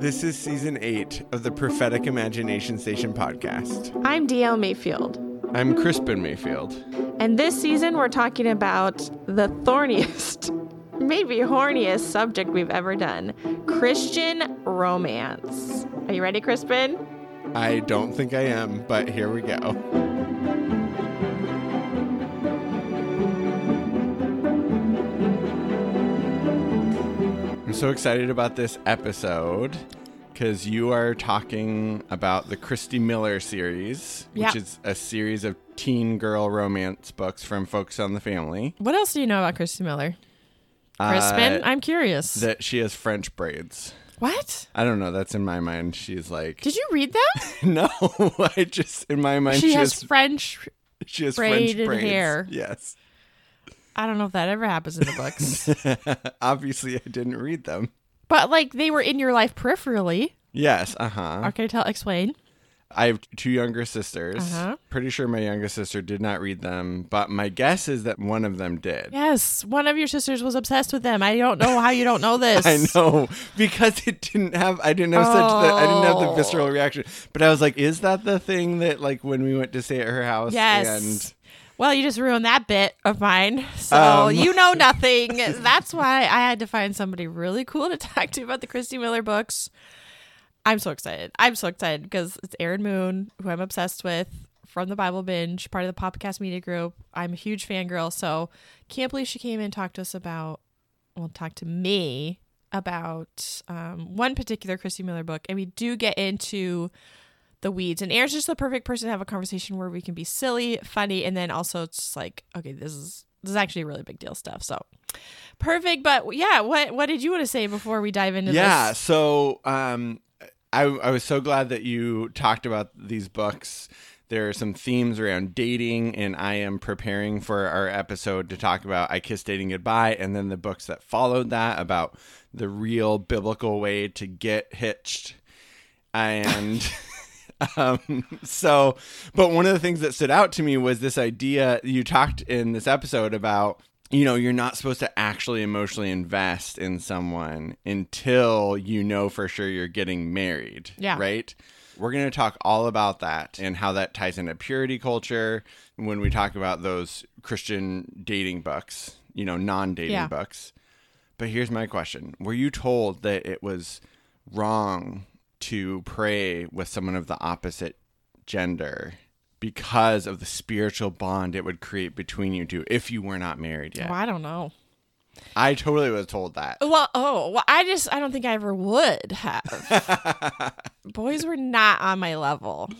This is season eight of the Prophetic Imagination Station podcast. I'm DL Mayfield. I'm Crispin Mayfield. And this season, we're talking about the thorniest, maybe horniest subject we've ever done Christian romance. Are you ready, Crispin? I don't think I am, but here we go. So excited about this episode because you are talking about the Christy Miller series, which Yeah. is a series of teen girl romance books from Focus on the Family. What else do you know about Christy Miller? Crispin, Uh, I'm curious. that she has French braids. what? I don't know. That's in my mind. She's like, Did you read them? no. I just in my mind she she, has has French. she has braided French braids. hair. Yes. I don't know if that ever happens in the books. Obviously, I didn't read them. but like they were in your life peripherally. Yes. Uh huh. Okay, tell explain. I have two younger sisters. Uh-huh. Pretty sure my youngest sister did not read them, but my guess is that one of them did. Yes, one of your sisters was obsessed with them. I don't know how you don't know this. I know because it didn't have. I didn't have such. The, I didn't have the Oh. visceral reaction. But I was like, "Is that the thing that like when we went to stay at her house?" Yes. Well, you just ruined that bit of mine. So Um. you know nothing. That's why I had to find somebody really cool to talk to about the Christy Miller books. I'm so excited. I'm so excited because it's Erin Moon, who I'm obsessed with from the Bible Binge, part of the Popcast Media Group. I'm a huge fangirl. So can't believe she came in and talked to us about, well, talked to me about um, one particular Christy Miller book. And we do get into the weeds. And Erin's just the perfect person to have a conversation where we can be silly, funny, and then also it's just like, okay, this is this is actually really big deal stuff. So perfect. But yeah, what what did you want to say before we dive into this? Yeah. this? So, um, I I was so glad that you talked about these books. There are some themes around dating, and I am preparing for our episode to talk about I Kissed Dating Goodbye, and then the books that followed that about the real biblical way to get hitched. And um, so, but one of the things that stood out to me was this idea you talked in this episode about you know, you're not supposed to actually emotionally invest in someone until you know for sure you're getting married. Yeah. Right? We're going to talk all about that and how that ties into purity culture when we talk about those Christian dating books, you know, non dating Yeah. books. But here's my question Were you told that it was wrong to pray with someone of the opposite gender because of the spiritual bond it would create between you two if you were not married yet? Well, I don't know. I totally was told that. Well, oh, well, I just I don't think I ever would have. Boys were not on my level.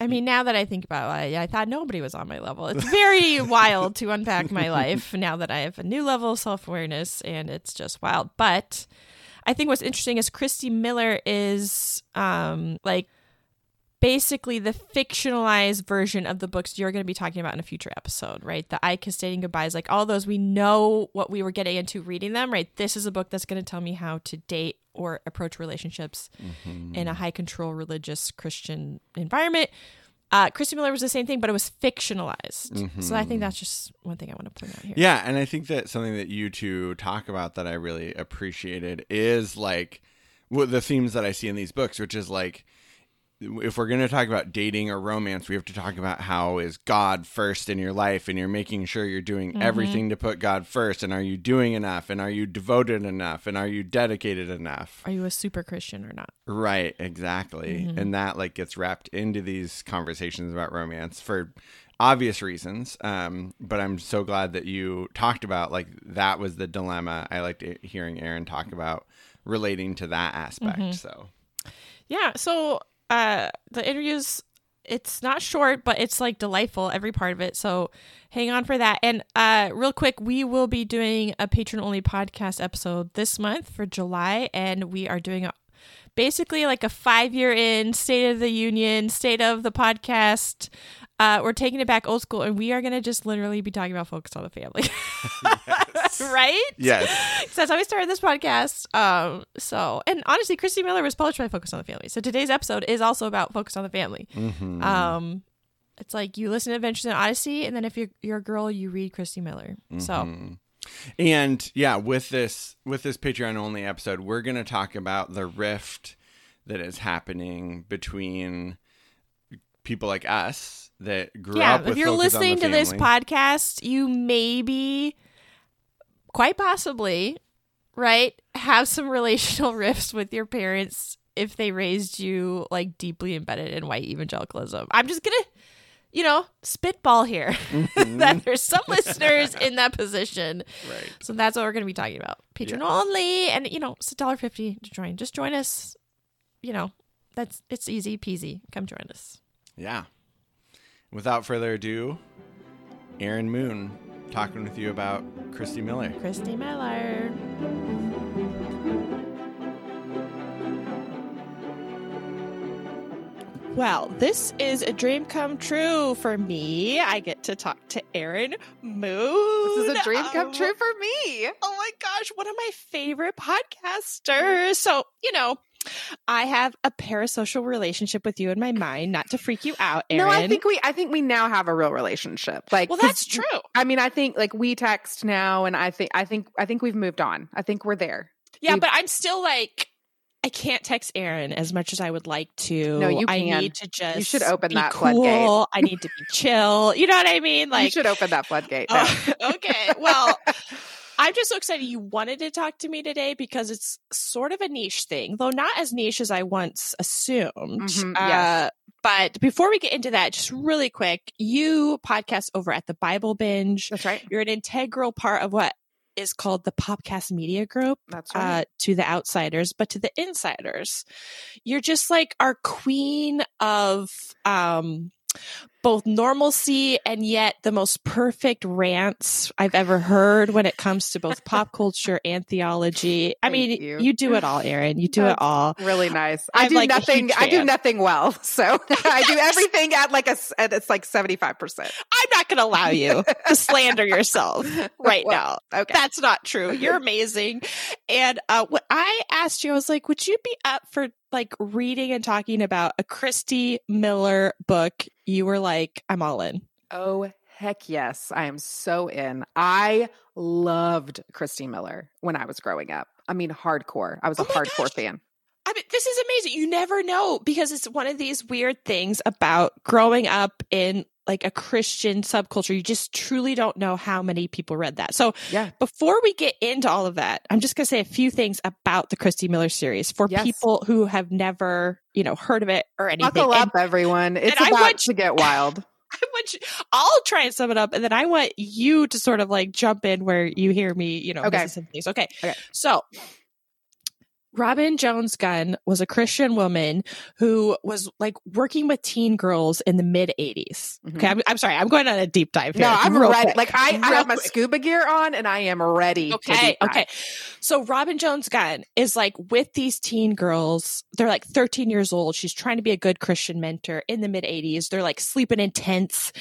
I mean, now that I think about it, I, I thought nobody was on my level. It's very wild to unpack my life now that I have a new level of self awareness, and it's just wild. But I think what's interesting is Christy Miller is um, like basically the fictionalized version of the books you're going to be talking about in a future episode, right? The I Kissed Dating Goodbyes, like all those, we know what we were getting into reading them, right? This is a book that's going to tell me how to date or approach relationships in a high control religious Christian environment. Uh, Christy Miller was the same thing, but it was fictionalized. So I think that's just one thing I want to point out here. Yeah, and I think that something that you two talk about that I really appreciated is like the themes that I see in these books, which is like if we're going to talk about dating or romance, we have to talk about how is God first in your life and you're making sure you're doing mm-hmm. everything to put God first and are you doing enough and are you devoted enough and are you dedicated enough? Are you a super Christian or not? Right, exactly. Mm-hmm. And that like gets wrapped into these conversations about romance for obvious reasons. Um, but I'm so glad that you talked about like that was the dilemma. I liked hearing Erin talk about relating to that aspect. Mm-hmm. So Yeah. So uh the interviews it's not short, but it's like delightful every part of it. So hang on for that. And uh real quick, we will be doing a patron only podcast episode this month for July and we are doing a basically like a five year in state of the union, state of the podcast. Uh, we're taking it back old school, and we are gonna just literally be talking about focus on the family, right? yes, So that's how we started this podcast. Um, so, and honestly, Christy Miller was published by Focus on the Family. So today's episode is also about Focus on the Family. Mhm. Um, it's like you listen to Adventures in Odyssey, and then if you're, you're a girl, you read Christy Miller. So Mhm. And yeah, with this with this Patreon only episode, we're going to talk about the rift that is happening between people like us that grew yeah, up Yeah, if you're Focus on the listening to this podcast, you maybe, quite possibly, right, have some relational rifts with your parents if they raised you like deeply embedded in white evangelicalism. I'm just gonna, you know, spitball here Mhm. that there's some listeners in that position. right. So that's what we're gonna be talking about. Patreon only, and you know, it's a dollar fifty to join. Just join us. You know, that's it's easy peasy. Come join us. Yeah. Without further ado, Erin Moon talking with you about Christy Miller. Christy Miller. Well, this is a dream come true for me. I get to talk to Erin Moon. This is a dream come Oh, true for me. Oh my gosh, one of my favorite podcasters. So, you know, I have a parasocial relationship with you in my mind, not to freak you out, Erin. No, I think we I think we now have a real relationship. Like Well, that's true. I mean, I think like we text now and I think I think I think we've moved on. I think we're there. Yeah, we- but I'm still like, I can't text Erin as much as I would like to. No, you I need to just. You should open be that cool. floodgate. I need to be chill. You know what I mean? Like you should open that floodgate. oh, okay. Well, I'm just so excited you wanted to talk to me today because it's sort of a niche thing, though not as niche as I once assumed. Mhm, Uh, yes. but before we get into that, just really quick, you podcast over at the Bible Binge. That's right. You're an integral part of what is called the Popcast Media Group That's right. uh, to the outsiders, but to the insiders, you're just like our queen of um, both normalcy and yet the most perfect rants I've ever heard when it comes to both pop culture and theology. I Thank mean, you. do it all, Erin. You do it all. really nice. I'm I do like nothing. I do nothing well. So I do everything at like a. It's like seventy five percent I'm not going to allow you to slander yourself right now. Okay. That's not true. You're amazing. And uh, what I asked you, I was like, would you be up for like reading and talking about a Christy Miller book? You were like, I'm all in. Oh heck yes, I am so in. I loved Christy Miller when I was growing up. I mean, hardcore. I was a Oh my hardcore gosh. fan. I mean, this is amazing. You never know because it's one of these weird things about growing up in like a Christian subculture. You just truly don't know how many people read that. So Yeah. before we get into all of that, I'm just going to say a few things about the Christy Miller series for Yes. people who have never, you know, heard of it or anything. Buckle And up, everyone. It's I about want to get wild. I want you, I'll try and sum it up, and then I want you to sort of like jump in where you hear me, you know, Okay. missing some things. Okay. Okay. So Robin Jones Gunn was a Christian woman who was like working with teen girls in the mid 80s. Mhm. Okay. I'm, I'm sorry. I'm going on a deep dive here. No, I'm real ready. quick. Like I, I have my scuba gear on and I am ready. Okay, okay. So Robin Jones Gunn is like with these teen girls. They're like 13 years old. She's trying to be a good Christian mentor in the mid 80s. They're like sleeping in tents.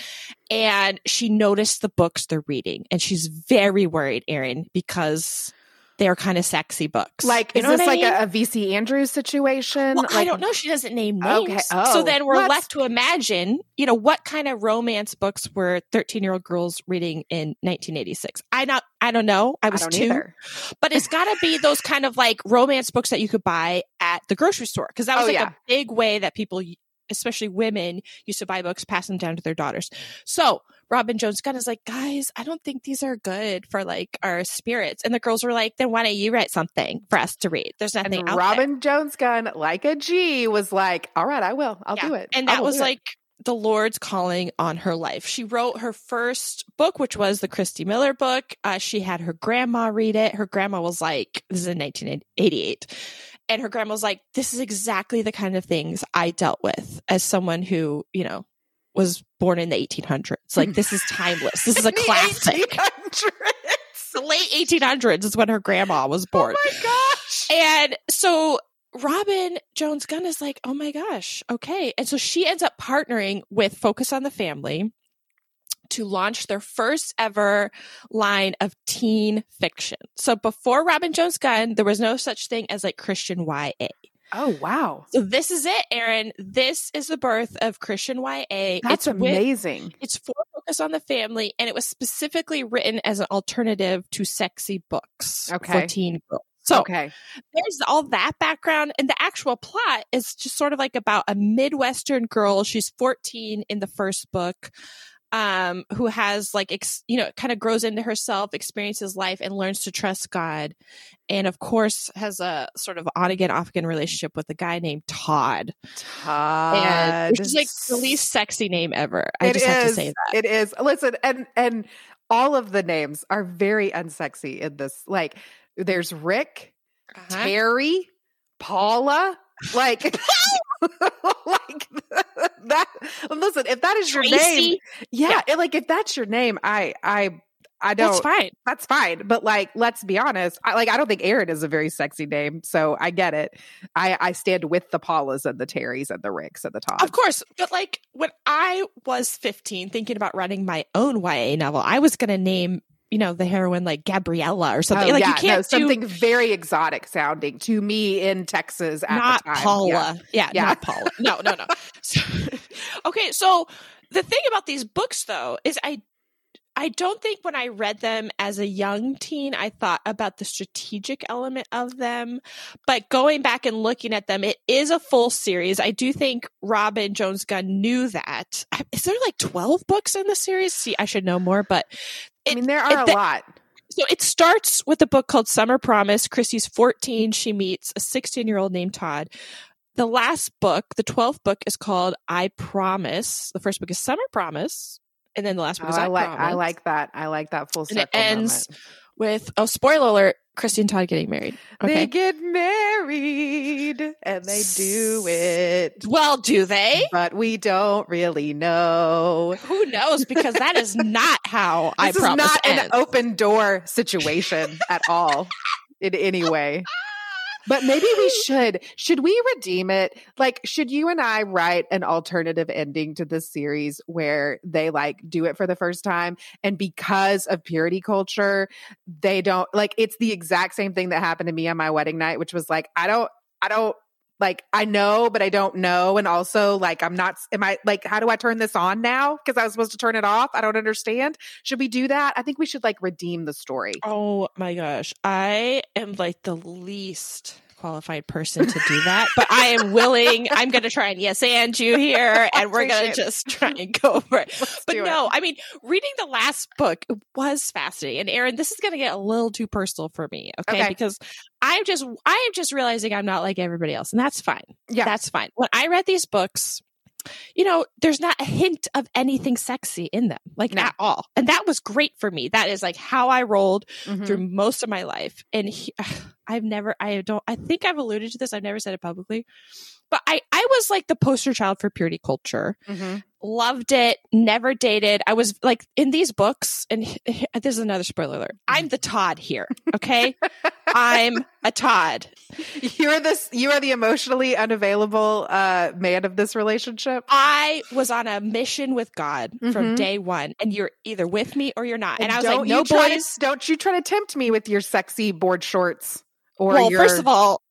And she noticed the books they're reading. And she's very worried, Erin, because they're kind of sexy books. Like, You is know this what I like mean? a, a VC Andrews situation? Well, like, I don't know. She doesn't name names. Okay. So Oh. then we're Let's- left to imagine, you know, what kind of romance books were 13 year old girls reading in 1986? I not, I don't know. I I was don't two. either. but it's got to be those kind of like romance books that you could buy at the grocery store because that oh, was Oh, like yeah. a big way that people especially women used to buy books pass them down to their daughters so robin jones gunn is like guys i don't think these are good for like our spirits and the girls were like then why don't you write something for us to read there's nothing And out Robin Jones Gunn, like a G, was like, "All right, I will. I'll Yeah. do it." and that was like the Lord's calling on her life. She wrote her first book, which was the Christy Miller book. Uh, she had her grandma read it. Her grandma was like, this is in 1988. And her grandma was like, this is exactly the kind of things I dealt with as someone who, you know, was born in the 1800s. Like, this is timeless. This is a classic. 1800s. The late 1800s is when her grandma was oh born. Oh my gosh! And so Robin Jones Gunn is like, oh my gosh, okay. And so she ends up partnering with Focus on the Family to launch their first ever line of teen fiction. So before Robin Jones Gunn, there was no such thing as like Christian YA. Oh wow, So this is it, Erin. This is the birth of Christian YA. that's it's with amazing. it's for focus on the family, and it was specifically written as an alternative to sexy books Okay. for teen girls. So okay. there's all that background, and the actual plot is just sort of like about a Midwestern girl. She's 14 in the first book, um, who has like, ex- you know, kind of grows into herself, experiences life, and learns to trust God. And of course, has a sort of on again, off again relationship with a guy named Todd, and which is like the least sexy name ever. I It just have to say that. It is. Listen, and and all of the names are very unsexy in this. Like, there's Rick, Uh-huh. Terry, Paula, like, like that. Listen, if that is your name, yeah, Yeah. like if that's your name, I, I, I don't. that's fine. That's fine, but like, let's be honest. I like. I don't think Erin is a very sexy name, so I get it. I I stand with the Paulas and the Terrys and the Ricks at the top. Of course, but like when I was 15 thinking about writing my own YA novel, I was going to name, you know, the heroine like Gabriella or something. Oh, like yeah, you can't no, do something very exotic sounding to me in Texas at not the time. Paula. Yeah, Yeah. not Paula. No, no, no. So, okay, so the thing about these books though is I I don't think when I read them as a young teen, I thought about the strategic element of them. But going back and looking at them, it is a full series. I do think Robin Jones Gunn knew that. Is there like 12 books in the series? See, I should know more, but I mean, there are it- a lot. so it starts with a book called Summer Promise. Christy's 14. She meets a 16 year old named Todd. The last book, the 12th book, is called I Promise. The first book is Summer Promise. And then the last Oh, book is I, I like. Promise. I like that. I like that full And it ends moment. with, oh, spoiler alert, Christy and Todd getting married. Okay. They get married and they do it, well, do they? but we don't really know. Who knows? Because that is not how I This is Promise not an open door situation at all, in any way. But maybe we should. Should we redeem it? Like, should you and I write an alternative ending to this series where they like do it for the first time? And because of purity culture, they don't like it's the exact same thing that happened to me on my wedding night, which was like, I don't, I don't like, I know, but I don't know. And also, like, I'm not, am I like, how do I turn this on now? Because I was supposed to turn it off. I don't understand. Should we do that? I think we should like redeem the story. Oh my gosh. I am like the least qualified person to do that, but I am willing. I'm going to try and yes and you here, and we're going to just try and go for it. Let's But do it. no, I mean, reading the last book was fascinating. And Erin, this is going to get a little too personal for me, okay? Okay. Because I'm just, I am just realizing I'm not like everybody else, and that's fine. Yeah. That's fine. When I read these books, you know, there's not a hint of anything sexy in them, like No. at all. And that was great for me. That is like how I rolled Mhm. through most of my life. And he, I've never, I don't, I think I've alluded to this. I've never said it publicly, but I, I was like the poster child for purity culture. Mhm. Loved it. Never dated. I was like in these books, and this is another spoiler alert. I'm the Todd here. Okay, I'm a Todd. You're this. You are the emotionally unavailable uh, man of this relationship. I was on a mission with God from Mhm. day one, and you're either with me or you're not. And, I was like, no boys. To, don't you try to tempt me with your sexy board shorts or well, your. first of all,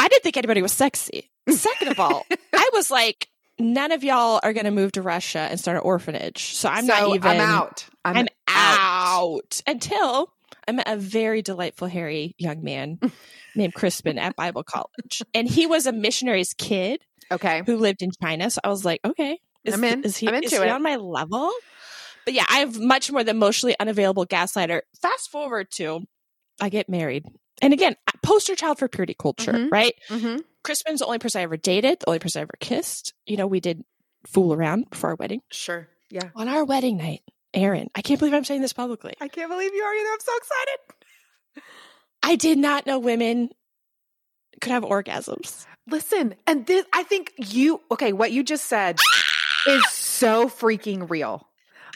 I didn't think anybody was sexy. Second of all, I was like, none of y'all are going to move to Russia and start an orphanage. So I'm so not even. I'm out. I'm, I'm, out. out. until I met a very delightful, hairy young man named Crispin at Bible College, and he was a missionary's kid Okay. who lived in China. So I was like, okay, is, I'm in. is he, is he on my level? But yeah, I have much more the emotionally unavailable gaslighter. Fast forward to I get married. And again, poster child for purity culture, Mhm. right? hmm Crispin's the only person I ever dated, the only person I ever kissed. You know, we did fool around before our wedding. Sure. Yeah. On our wedding night, Erin, I can't believe I'm saying this publicly. I can't believe you are either. I'm so excited. I did not know women could have orgasms. Listen, and this, I think you, okay, what you just said is so freaking real.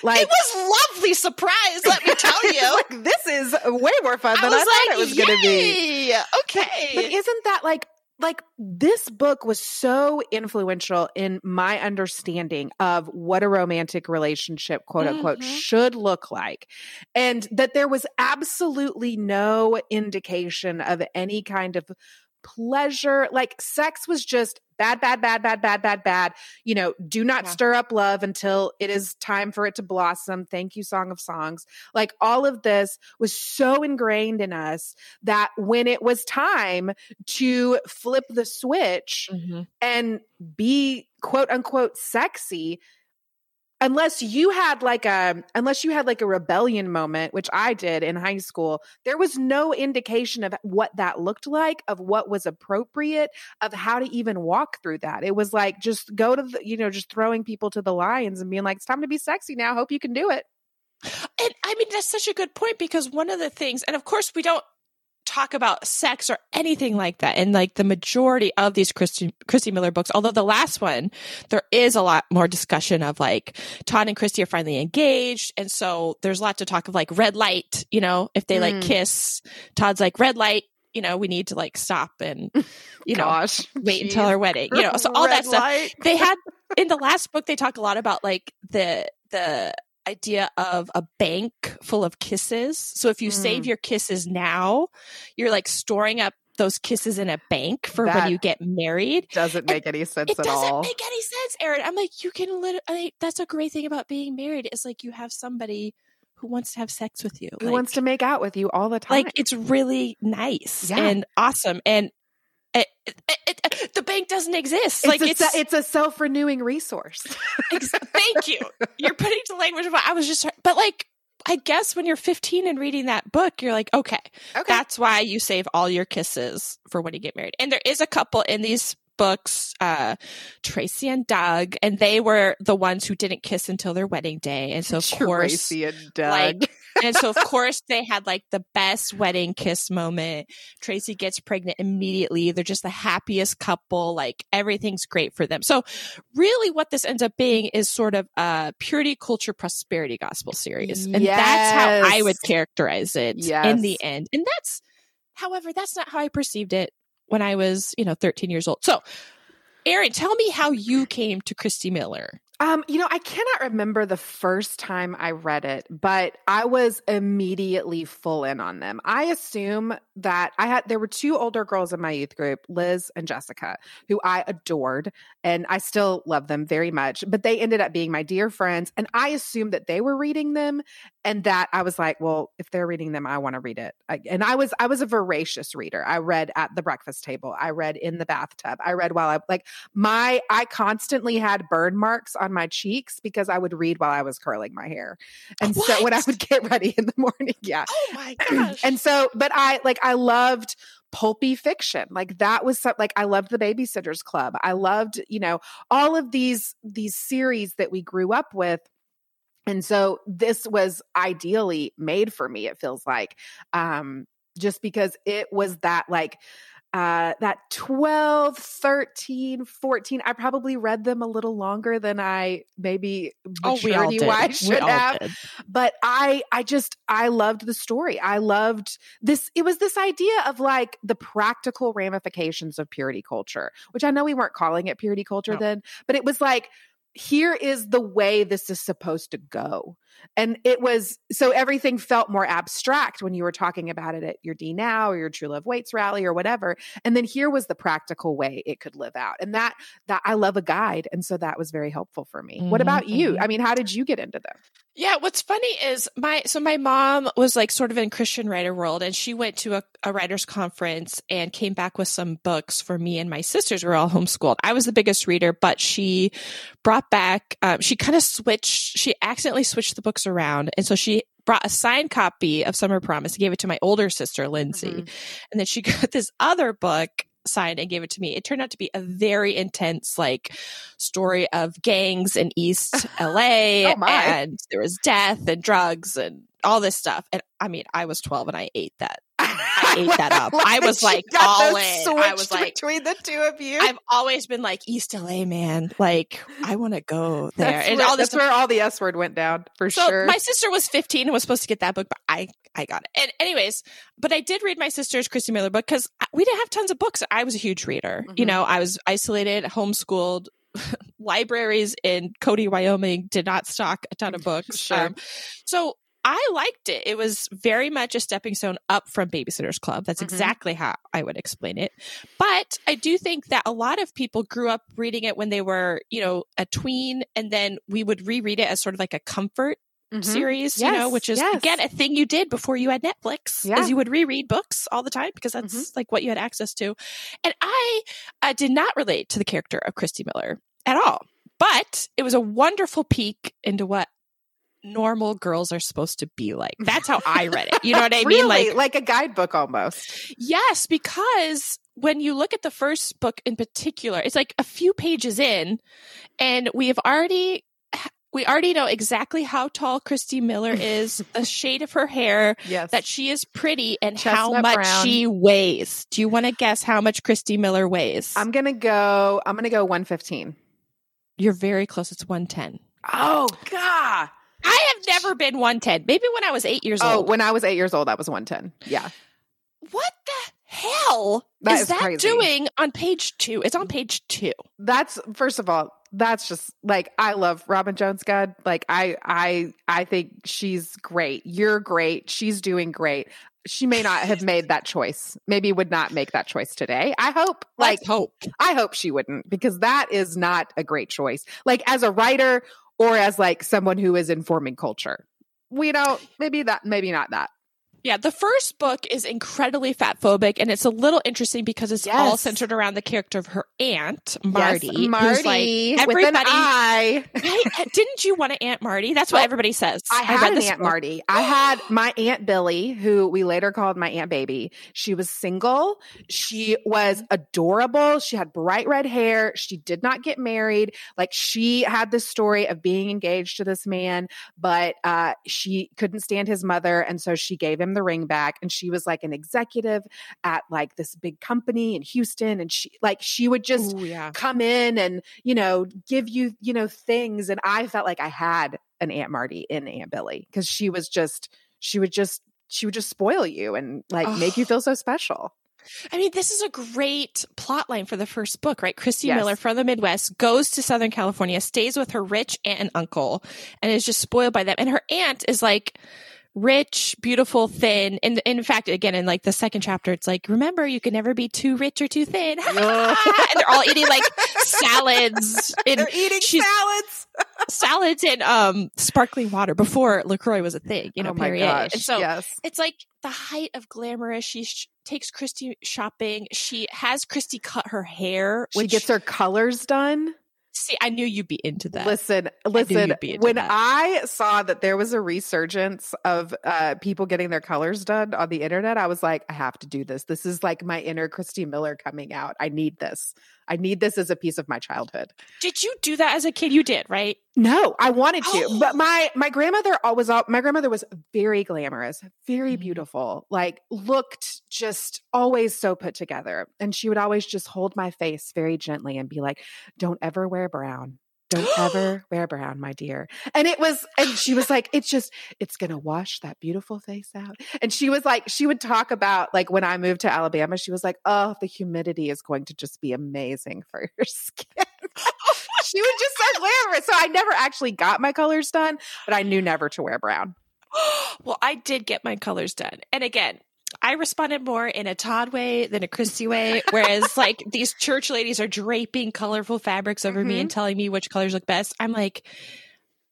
Like, it was lovely surprise, let me tell you. like, this is way more fun I than I, thought like, it was going to be. Okay. But isn't that like like this book was so influential in my understanding of what a romantic relationship quote unquote Mhm. should look like and that there was absolutely no indication of any kind of pleasure like sex was just bad, bad, bad, bad, bad, bad, bad. You know, do not Yeah. stir up love until it is time for it to blossom. Thank you, Song of Songs. Like all of this was so ingrained in us that when it was time to flip the switch mm-hmm. and be quote unquote sexy, unless you had like a unless you had like a rebellion moment which i did in high school there was no indication of what that looked like of what was appropriate of how to even walk through that. It was like just go to the you know just throwing people to the lions and being like it's time to be sexy now. Hope you can do it. And I mean, that's such a good point because one of the things, and of course, we don't talk about sex or anything like that in like the majority of these Christy, Christy Miller books. Although the last one, there is a lot more discussion of like Todd and Christy are finally engaged. And so there's a lot to talk of like red light, you know, if they like Mm. kiss, Todd's like red light, you know, we need to like stop and, you know, gosh wait until Jeez. our wedding, you know, so all that stuff light. they had in the last book they talk a lot about like the the idea of a bank full of kisses. So if you Mm. save your kisses now you're like storing up those kisses in a bank for That- when you get married. doesn't make any sense it at doesn't all. make any sense erin i'm like you can literally that's a great thing about being married is like you have somebody who wants to have sex with you who like, wants to make out with you all the time. like it's really nice Yeah. and awesome. And it, it, it, the bank doesn't exist it's like a, it's it's a self-renewing resource Ex- Thank you. You're putting to language of I was just, but like, I guess when you're 15 and reading that book, you're like, okay, okay that's why you save all your kisses for when you get married. And there is a couple in these books, uh, Tracy and Doug, and they were the ones who didn't kiss until their wedding day. And so, of course, Tracy and Doug. like, and so of course they had like the best wedding kiss moment. Tracy gets pregnant immediately. They're just the happiest couple. Like everything's great for them. So really what this ends up being is sort of a purity culture prosperity gospel series. And that's how I would characterize it in the end. And that's however, that's not how I perceived it when I was, you know, 13 years old. So Erin, tell me how you came to Christy Miller. Um, you know, I cannot remember the first time I read it, but I was immediately full in on them. I assume that I had there were two older girls in my youth group, Liz and Jessica, who I adored and I still love them very much, but they ended up being my dear friends and I assumed that they were reading them and that I was like, well, if they're reading them, I want to read it. I, and I was I was a voracious reader. I read at the breakfast table. I read in the bathtub. I read while I like my I constantly had burn marks on my cheeks because I would read while I was curling my hair. And so when I would get ready in the morning, yeah. Oh my gosh. and so but I like I loved pulpy fiction. Like that was like I loved the Babysitters Club. I loved, you know, all of these these series that we grew up with and so this was ideally made for me it feels like um just because it was that like uh that 12 13 14 i probably read them a little longer than i maybe oh, we all did. wise We should all have did. but i i just i loved the story i loved this it was this idea of like the practical ramifications of purity culture which i know we weren't calling it purity culture No. then but it was like here is the way this is supposed to go and it was so everything felt more abstract when you were talking about it at your DNOW or your True Love Waits rally or whatever. And then here was the practical way it could live out. And that that I love a guide. And so that was very helpful for me. What Mhm, about you? mhm. I mean, how did you get into them? Yeah, what's funny is my so my mom was like sort of in Christian writer world and she went to a, a writers conference and came back with some books for me and my sisters were all homeschooled. I was the biggest reader, but she brought back um, she kind of switched she accidentally switched the books around and so she brought a signed copy of Summer Promise and gave it to my older sister Lindsay. Mhm. And then she got this other book signed and gave it to me. It turned out to be a very intense like story of gangs in East LA Oh, my. and there was death and drugs and all this stuff. And I mean, I was 12 and I ate that. I ate that up. I was like all in. I was like- between the two of you. I've always been like East LA man. Like I want to go there. that's and where, all this that's where all the S word went down for so sure. my sister was 15 and was supposed to get that book, but I I got it. And anyways, but I did read my sister's Christy Miller book because we didn't have tons of books. I was a huge reader. You Mhm. know, I was isolated, homeschooled. Libraries in Cody, Wyoming did not stock a ton of books. Sure. Um, so I liked it. It was very much a stepping stone up from Babysitter's Club. That's Mhm. exactly how I would explain it. But I do think that a lot of people grew up reading it when they were, you know, a tween, and then we would reread it as sort of like a comfort Mhm. series, you know, which is yes. again a thing you did before you had Netflix, Yeah. is you would reread books all the time because that's Mhm. like what you had access to. And I uh, did not relate to the character of Christy Miller at all, but it was a wonderful peek into what normal girls are supposed to be like. That's how I read it. You know what I mean? Like, like a guidebook almost. yes, because when you look at the first book in particular, it's like a few pages in, and we have already we already know exactly how tall Christy Miller is, the shade of her hair, Yes. that she is pretty, and how much brown. she weighs. Do you want to guess how much Christy Miller weighs? I'm gonna go. I'm gonna go 115. You're very close. It's 110. Oh God. I have never been 110. Maybe when I was eight years Oh, old. Oh, when I was eight years old, I was 110. Yeah. what the hell That is, is that crazy. doing on page two? It's on page two. That's first of all, that's just like I love Robin Jones Gunn. Like I I I think she's great. You're great. She's doing great. She may not have made that choice. Maybe would not make that choice today. I hope. Like Let's hope. I hope she wouldn't because that is not a great choice. Like as a writer or as like someone who is informing culture. We don't maybe that maybe not that. Yeah, the first book is incredibly fat phobic, and it's a little interesting because it's all centered around the character of her aunt, Marty. Yes, Marty like, with an eye. Right? Didn't you want an Aunt Marty? That's what Well, everybody says. I had read an Aunt book. Marty. I had my Aunt Billy, who we later called my Aunt Baby. She was single. She was adorable. She had bright red hair. She did not get married. Like she had this story of being engaged to this man, but uh, she couldn't stand his mother. And so she gave him the ring back. And she was like an executive at like this big company in Houston. And she, like, she would just Ooh, yeah. come in and you know give you you know things and i felt like i had an aunt marty in aunt billy because she was just she would just she would just spoil you and like make you feel so special I mean, this is a great plot line for the first book, right? Christy Yes. Miller from the Midwest goes to Southern California, stays with her rich aunt and uncle, and is just spoiled by them. And her aunt is like rich, beautiful, thin. And in fact, again, in like the second chapter, it's like, remember, you can never be too rich or too thin. and they're all eating like salads and eating salads salads and um sparkling water before LaCroix was a thing, you know, oh Perrier. gosh And so yes it's like the height of glamorous. She sh- takes Christy shopping. She has Christy cut her hair. she Which, gets her colors done See, I knew you'd be into that. Listen, listen. into When that. I saw that there was a resurgence of uh, people getting their colors done on the internet, I was like, I have to do this. This is like my inner Christy Miller coming out. I need this. I need this as a piece of my childhood. Did you do that as a kid? You did, right? No, I wanted to, Oh. but my my grandmother always my grandmother was very glamorous, very Mhm. beautiful, like looked just always so put together, and she would always just hold my face very gently and be like, "Don't ever wear brown." Don't ever wear brown, my dear. And it was, and she was like, it's just, it's going to wash that beautiful face out. And she was like, she would talk about like when I moved to Alabama, she was like, oh, the humidity is going to just be amazing for your skin. she was just so glamorous. So I never actually got my colors done, but I knew never to wear brown. well, I did get my colors done. And again, I responded more in a Todd way than a Christy way. Whereas, like, these church ladies are draping colorful fabrics over me and mm-hmm. telling me which colors look best. I'm like,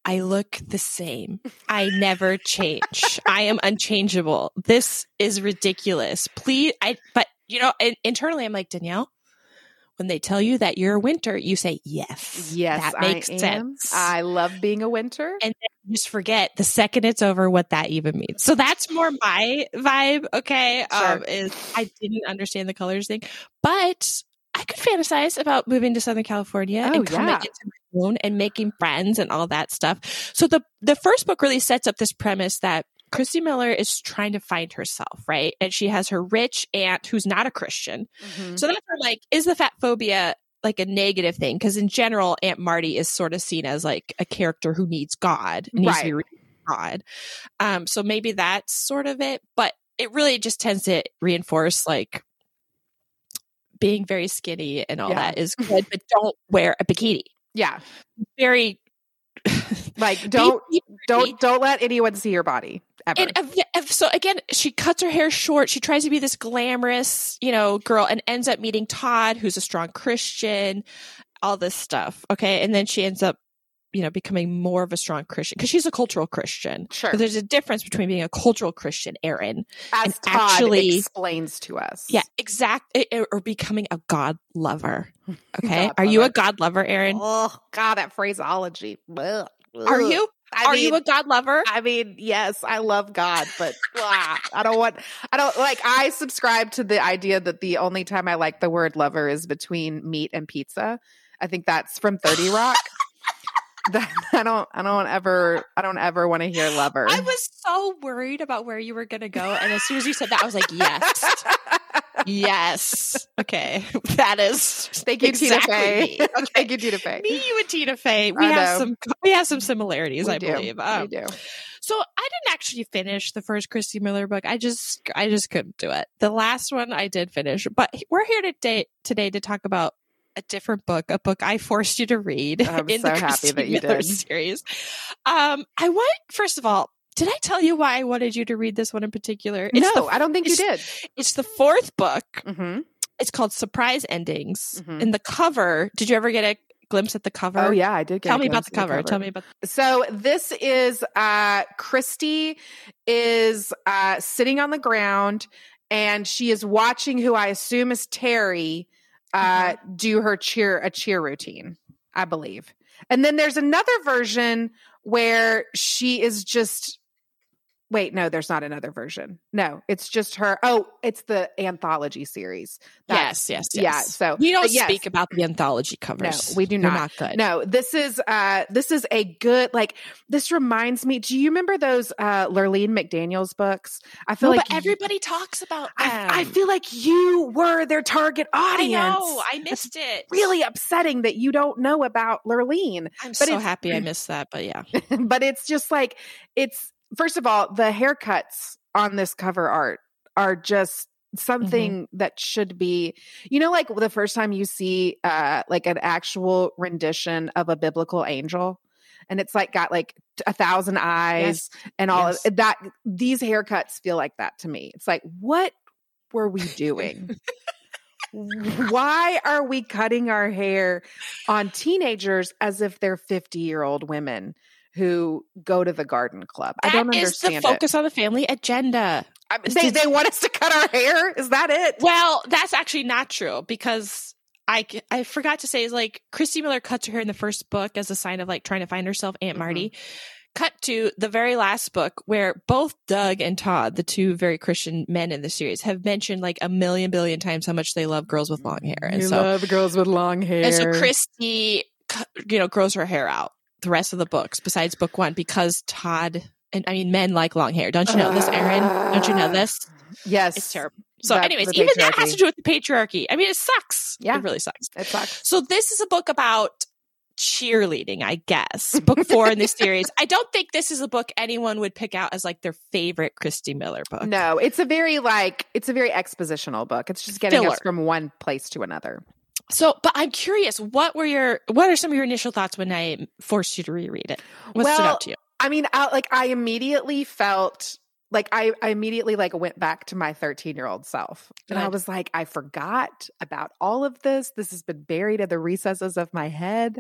I look the same. I never change. I am unchangeable. This is ridiculous. Please, I, but, you know, in, internally, I'm like, Danielle, when they tell you that you're a winter, you say, yes. Yes, That makes I sense. I love being a winter. and then you just forget the second it's over what that even means. So that's more my vibe. Okay, Sure. um, is I didn't understand the colors thing, but I could fantasize about moving to Southern California Oh, and coming yeah. into my own and making friends and all that stuff. So the the first book really sets up this premise that. Christy Miller is trying to find herself, right? And she has her rich aunt who's not a Christian. Mhm. So that's where, like, is the fat phobia like a negative thing? Because in general, Aunt Marty is sort of seen as like a character who needs God, needs to be God. Um, so maybe that's sort of it, but it really just tends to reinforce like being very skinny and all Yeah. that is good, but don't wear a bikini. Yeah. Very Like don't Be- be pretty. don't don't let anyone see your body ever. And so again, she cuts her hair short. She tries to be this glamorous, you know, girl, and ends up meeting Todd, who's a strong Christian. All this stuff, okay, and then she ends up, you know, becoming more of a strong Christian because she's a cultural Christian. Sure. But there's a difference between being a cultural Christian, Erin, As and Todd actually- explains to us. yeah, exact, eh, eh, or becoming a God lover. Okay, God are you a. God lover, Erin? Oh God, that phraseology. Ugh. Are you? I are mean, you a God lover? I mean, yes, I love God, but ah, I don't want. I don't like. I subscribe to the idea that the only time I like the word lover is between meat and pizza. I think that's from Thirty Rock. That- I don't. I don't ever. I don't ever want to hear lover. I was so worried about where you were going to go, and as soon as you said that, I was like, yes. Yes. Okay. That is Thank you, exactly Tina Fey. Okay. Thank you, Tina Fey. Me, you, and Tina Fey. We I have know. some. We have some similarities, We I do. believe. we Um, do. so I didn't actually finish the first Christy Miller book. I just, I just couldn't do it. The last one I did finish, but we're here today today to talk about a different book, a book I forced you to read I'm in so the happy Christy that you Miller did. series. Um, I want first of all. Did I tell you why I wanted you to read this one in particular? no, the I don't think you did. It's the fourth book. hmm It's called Surprise Endings. Mhm. And the cover, did you ever get a glimpse at the cover? Oh yeah, I did. Get Tell me about glimpse the cover. Tell me about So this is uh Christy is uh sitting on the ground and she is watching who I assume is Terry uh do her cheer a cheer routine, I believe. And then there's another version where she is just Wait, no, there's not another version. No, it's just her. Oh, it's the anthology series. That's- yes, yes, yes. yeah, so- we don't yes. speak about the anthology covers. No, we do They're not. not good. No, this is uh this is a good like this reminds me. Do you remember those uh Lurlene McDaniels books? I feel No, like but everybody talks about them. I, I feel like you were their target audience. I know. I missed it. really upsetting that you don't know about Lurleen. I'm but so happy I missed that. But yeah, but it's just like it's first of all, the haircuts on this cover art are just something that should be you know like the first time you see uh like an actual rendition of a biblical angel and it's like got like a thousand eyes and all Yes. of that these haircuts feel like that to me. It's like what were we doing? Why are we cutting our hair on teenagers as if they're 50 year old women who go to the garden club i don't That is understand the it focus on the family agenda. I mean, they, they want us to cut our hair is that it Well, that's actually not true because I I forgot to say is like Christy Miller cuts her hair in the first book as a sign of like trying to find herself, Aunt Mhm. Marty. Cut to the very last book where both Doug and Todd, the two very Christian men in the series, have mentioned like a million billion times how much they love girls with long hair. And you so love girls with long hair and so Christy, you know, grows her hair out the rest of the books besides book one because Todd and I mean men like long hair. Don't you know this, Erin? Don't you know this? yes It's terrible. So, That- anyways, the even that has to do with the patriarchy. I mean, it sucks. Yeah. It really sucks. it sucks So, this is a book about cheerleading, I guess. Book four in this series. I don't think this is a book anyone would pick out as like their favorite Christy Miller book. no it's a very like it's a very expositional book it's just getting us from one place to another So, but I'm curious, what were your, what are some of your initial thoughts when I forced you to reread it? What stood Well, out to you? I mean, I, like I immediately felt like I, I immediately like went back to my 13 year old self, and I was like, I forgot about all of this. This has been buried in the recesses of my head,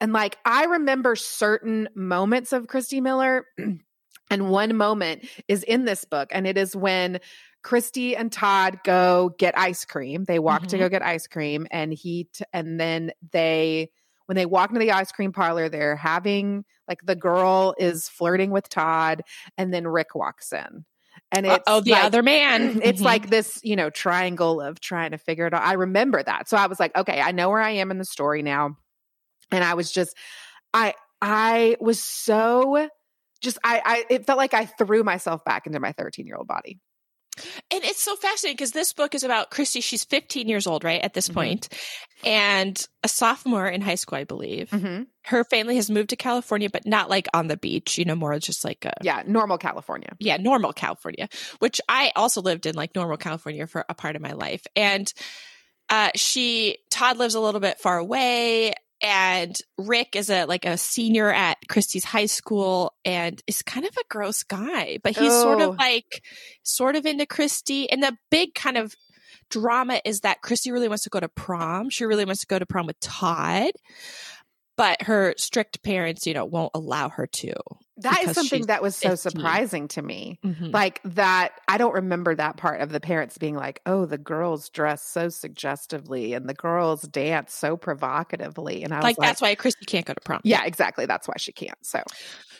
and like I remember certain moments of Christy Miller, and one moment is in this book, and it is when. Christy and Todd go get ice cream. They walk to Mhm. go get ice cream, and he t- and then they when they walk into the ice cream parlor, they're having like the girl is flirting with Todd, and then Rick walks in, and it's oh, the like- other man. It's Mhm. like this, you know, triangle of trying to figure it out. I remember that, so I was like, okay, I know where I am in the story now, and I was just, I, I was so. Just I, I, it felt like I threw myself back into my 13 year old body. And it's so fascinating because this book is about Christy. She's 15 years old, right, at this Mhm. point, and a sophomore in high school, I believe. Mm-hmm. Her family has moved to California, but not like on the beach, you know, more just like a, Yeah, normal California. yeah, normal California, which I also lived in like normal California for a part of my life. And uh, she, Todd lives a little bit far away. And Rick is a like a senior at Christy's high school and is kind of a gross guy, but he's sort Oh. of like sort of into Christy. And the big kind of drama is that Christy really wants to go to prom. She really wants to go to prom with Todd, but her strict parents, you know, won't allow her to. That is something that was so 15. surprising to me. Mhm. Like that, I don't remember that part of the parents being like, oh, the girls dress so suggestively and the girls dance so provocatively. And I was Like, like, that's why Christy can't go to prom. yeah, exactly. That's why she can't. So,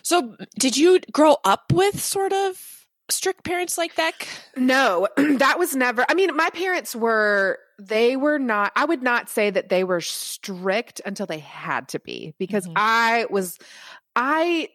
So, did you grow up with sort of strict parents like that? no, that was never, I mean, my parents were, they were not, I would not say that they were strict until they had to be because Mhm. I was, I,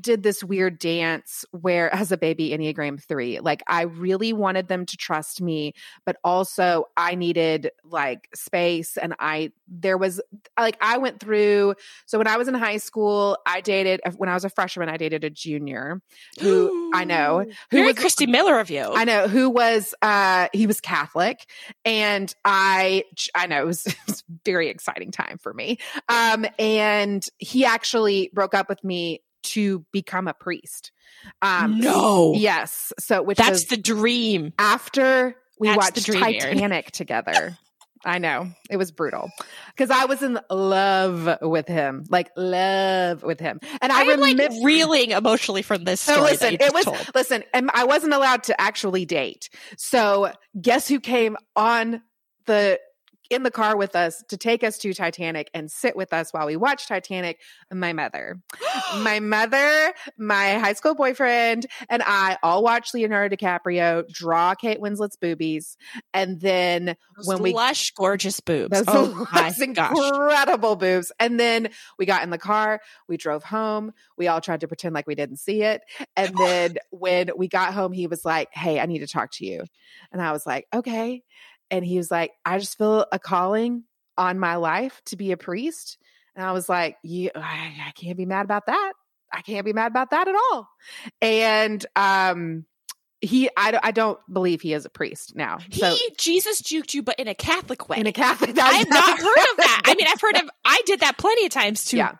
did this weird dance where as a baby enneagram 3 like i really wanted them to trust me but also i needed like space and i there was like i went through so when i was in high school i dated when i was a freshman i dated a junior who i know who was Christy Miller of you. I know who was uh he was Catholic and I I know it was, it was a very exciting time for me. Um and he actually broke up with me to become a priest. Um no. yes. So which That's the dream. after we That's watched dream. Titanic together. I know it was brutal because I was in love with him, like love with him, and I, I am like reeling emotionally from this so listen, it was told. listen, and I wasn't allowed to actually date. So guess who came on the in the car with us to take us to Titanic and sit with us while we watch Titanic? My mother. my mother, my high school boyfriend, and I all watched Leonardo DiCaprio draw Kate Winslet's boobies. And then Those when we lush, gorgeous boobs. those oh my those gosh. incredible boobs. And then we got in the car, we drove home. We all tried to pretend like we didn't see it. And then when we got home, he was like, Hey, I need to talk to you. And I was like, Okay. And he was like, I just feel a calling on my life to be a priest. And I was like, you, I, I can't be mad about that. I can't be mad about that at all. And um, he, I, don't- I don't believe he is a priest now. He So Jesus juked you, but in a Catholic way. in a Catholic, I have not heard of that. I mean, I've heard of. I did that plenty of times to Yeah.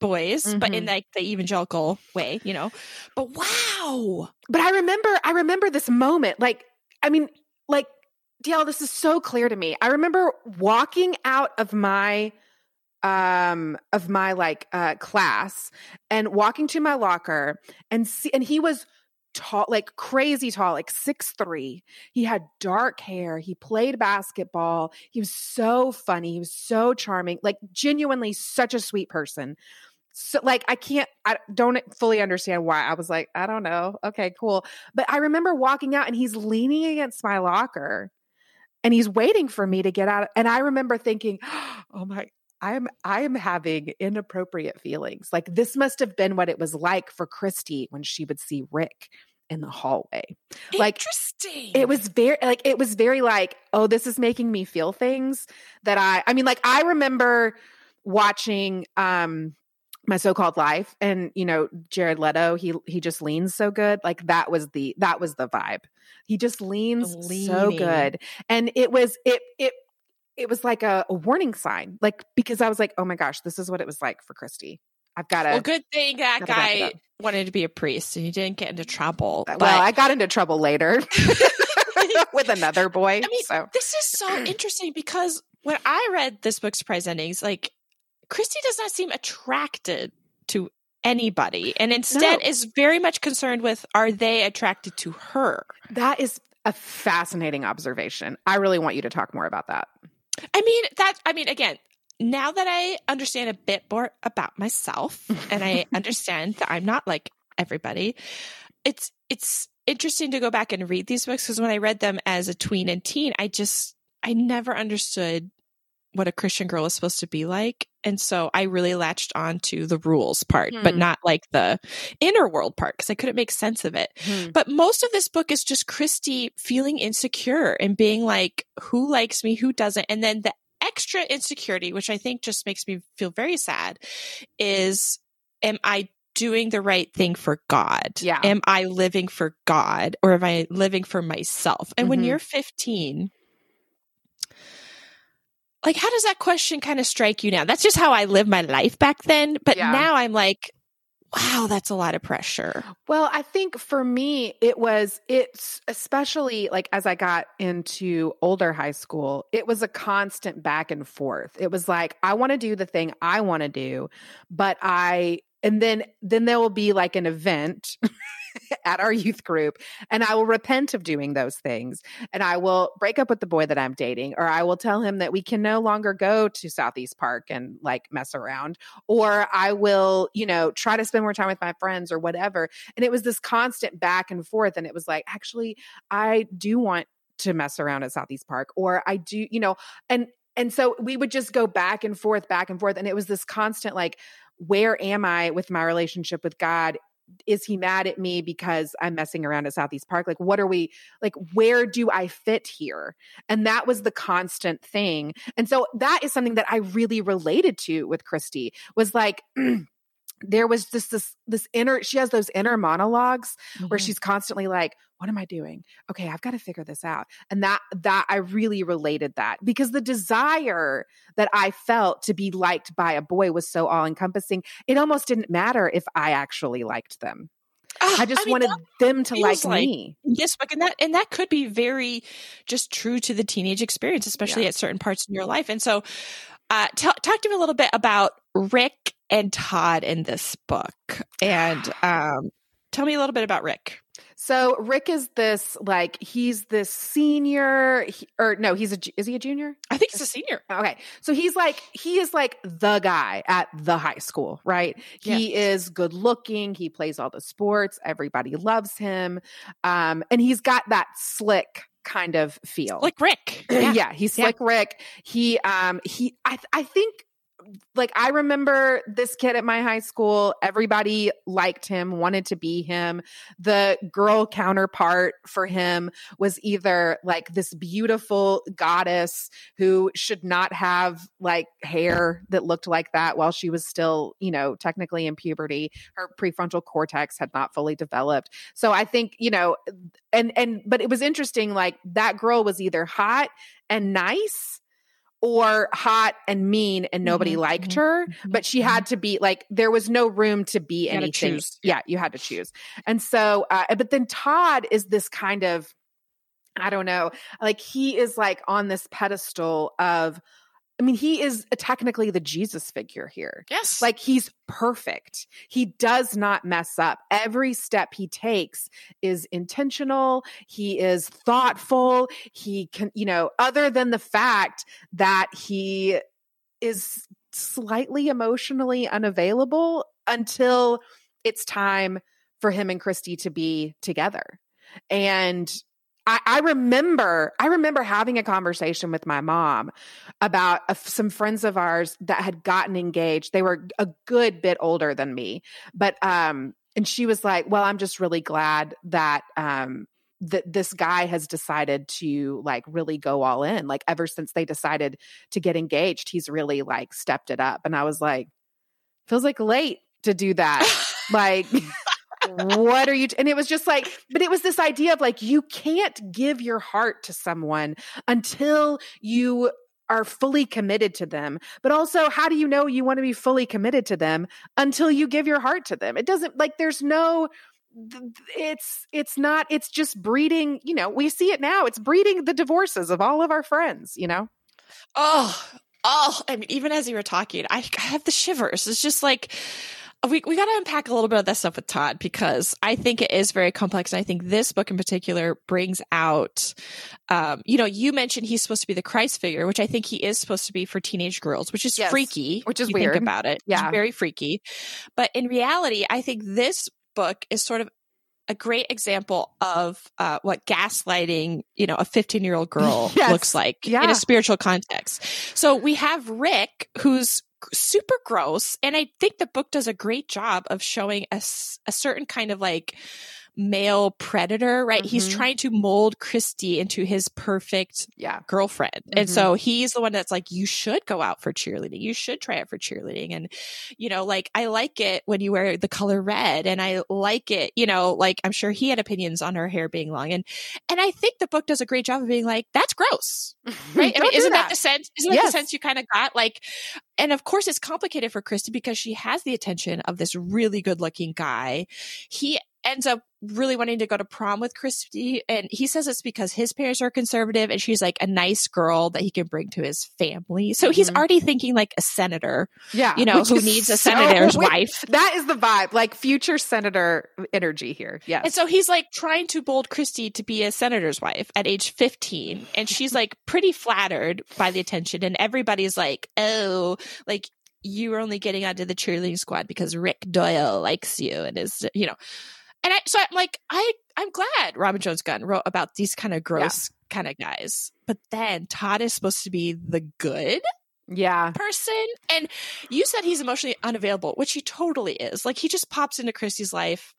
boys, but in Mhm. like the evangelical way, you know. But wow, but I remember, I remember this moment. Like, I mean, like, DL, this is so clear to me. I remember walking out of my, um, of my like uh class and walking to my locker and see, and he was tall, like crazy tall, like six three. He had dark hair. He played basketball. He was so funny. He was so charming. Like genuinely, such a sweet person. So like I can't I don't fully understand why. I was like, I don't know. Okay, cool. But I remember walking out and he's leaning against my locker and he's waiting for me to get out. And I remember thinking, oh my, I'm I am having inappropriate feelings. Like this must have been what it was like for Christy when she would see Rick in the hallway. Like, interesting. It was very like it was very like, oh, this is making me feel things that I I mean, like I remember watching um my so-called life and you know jared leto he he just leans so good like that was the that was the vibe. He just leans so good and it was it it it was like a, a warning sign like because i was like oh my gosh this is what it was like for christy. I've got a well, good thing that gotta back it guy wanted to be a priest and he didn't get into trouble. Uh, well but i got into trouble later with another boy I mean, so. this is so interesting because when I read this book's Surprise Endings, like Christy does not seem attracted to anybody and instead No. is very much concerned with are they attracted to her? that is a fascinating observation i really want you to talk more about that I mean, that, I mean, again, now that I understand a bit more about myself and I understand that I'm not like everybody, it's, it's interesting to go back and read these books because when I read them as a tween and teen, I just, I never understood what a Christian girl is supposed to be like. And so I really latched on to the rules part, but Hmm. not like the inner world part because I couldn't make sense of it. But most of this book is just Christy feeling insecure and being like, who likes me, who doesn't? And then the extra insecurity, which I think just makes me feel very sad, is am I doing the right thing for God? Yeah. Am I living for God or am I living for myself? And when Mhm. you're 15, like how does that question kind of strike you now? That's just how I lived my life back then, but Yeah. now I'm like, wow, that's a lot of pressure. Well, I think for me, it was, it's especially like as I got into older high school, it was a constant back and forth. It was like, I want to do the thing I want to do, but I, and then, then there will be like an event at our youth group and I will repent of doing those things and I will break up with the boy that I'm dating or I will tell him that we can no longer go to Southeast Park and like mess around or I will, you know, try to spend more time with my friends or whatever. And it was this constant back and forth. And it was like, actually, I do want to mess around at Southeast Park, or I do, you know, and and so we would just go back and forth, back and forth. And it was this constant like, where am I with my relationship with God? Is he mad at me because I'm messing around at Southeast Park? Like, what are we like? Where do I fit here? And that was the constant thing. And so that is something that I really related to with Christy was like, there was just this this inner she has those inner monologues where she's constantly like what am i doing okay i've got to figure this out and that that i really related that because the desire that i felt to be liked by a boy was so all encompassing it almost didn't matter if i actually liked them Ah, i just mean, wanted them to like, like- me Yes, book and that and that could be very just true to the teenage experience, especially Yeah. at certain parts in your life. And so, uh, t- talk to me a little bit about Rick and Todd in this book, and um, tell me a little bit about Rick. so rick is this like he's this senior he, or no he's a is he a junior I think he's a senior. Okay. So he's like, he is like the guy at the high school, right? He is good looking. He plays all the sports. Everybody loves him. Um, and he's got that slick kind of feel. like Rick. yeah. he's Yeah. slick Rick. He, um, he, I, I think like I remember this kid at my high school. Everybody liked him, wanted to be him. The girl counterpart for him was either like this beautiful goddess who should not have like hair that looked like that while she was still, you know, technically in puberty. Her prefrontal cortex had not fully developed. So I think, you know, and and but it was interesting like that girl was either hot and nice or hot and mean and nobody Mhm, liked her mhm, but she had to be like there was no room to be had to anything. yeah. You had to choose. And so uh, but then todd is this kind of i don't know like he is like on this pedestal of i mean he is technically the jesus figure here Yes. like he's perfect. He does not mess up. Every step he takes is intentional. He is thoughtful. He can, you know, other than the fact that he is slightly emotionally unavailable until it's time for him and Christy to be together. And I, I remember, I remember having a conversation with my mom about a, some friends of ours that had gotten engaged. They were a good bit older than me, but um, and she was like, "Well, I'm just really glad that um that this guy has decided to like really go all in. Like ever since they decided to get engaged, he's really like stepped it up." And I was like, "Feels like late to do that." like what are you t-? and it was just like but it was this idea of like you can't give your heart to someone until you are fully committed to them but also how do you know you want to be fully committed to them until you give your heart to them it doesn't like there's no it's it's not it's just breeding you know we see it now it's breeding the divorces of all of our friends you know Oh, oh! I mean, even as you were talking, I, I have the shivers. It's just like we we got to unpack a little bit of that stuff with Todd because I think it is very complex, and I think this book in particular brings out. Um, you know, you mentioned he's supposed to be the Christ figure, which I think he is supposed to be for teenage girls, which is Yes, freaky. which is weird. About it, It's Yeah. very freaky. But in reality, I think this book is sort of a great example of uh, what gaslighting, you know, a 15 year old girl Yes. looks like in a spiritual context. So we have Rick, who's super gross. And I think the book does a great job of showing a, a certain kind of like male predator, right? He's Mhm. trying to mold Christy into his perfect Yeah. girlfriend. And Mhm. so he's the one that's like, you should go out for cheerleading. You should try out for cheerleading. And, you know, like, I like it when you wear the color red and I like it, you know, like I'm sure he had opinions on her hair being long. And, and I think the book does a great job of being like, that's gross, right? I mean, isn't that. that. the sense? Isn't that the sense you kind of got? Like, and of course it's complicated for Christy because she has the attention of this really good looking guy. He ends up really wanting to go to prom with Christy and he says it's because his parents are conservative and she's like a nice girl that he can bring to his family. So he's Mhm. already thinking like a senator, Yeah. you know, who needs a so senator's weird. wife. That is the vibe, like future senator energy here. Yes. And so he's like trying to bold Christy to be a senator's wife at age 15. And she's like pretty flattered by the attention. And everybody's like, oh, like you're only getting onto the cheerleading squad because Rick Doyle likes you and is, you know. And I, so I'm like, I, I'm glad Robin Jones Gunn wrote about these kind of gross kind of guys. But then Todd is supposed to be the good yeah. person. And you said he's emotionally unavailable, which he totally is. Like he just pops into Christy's life.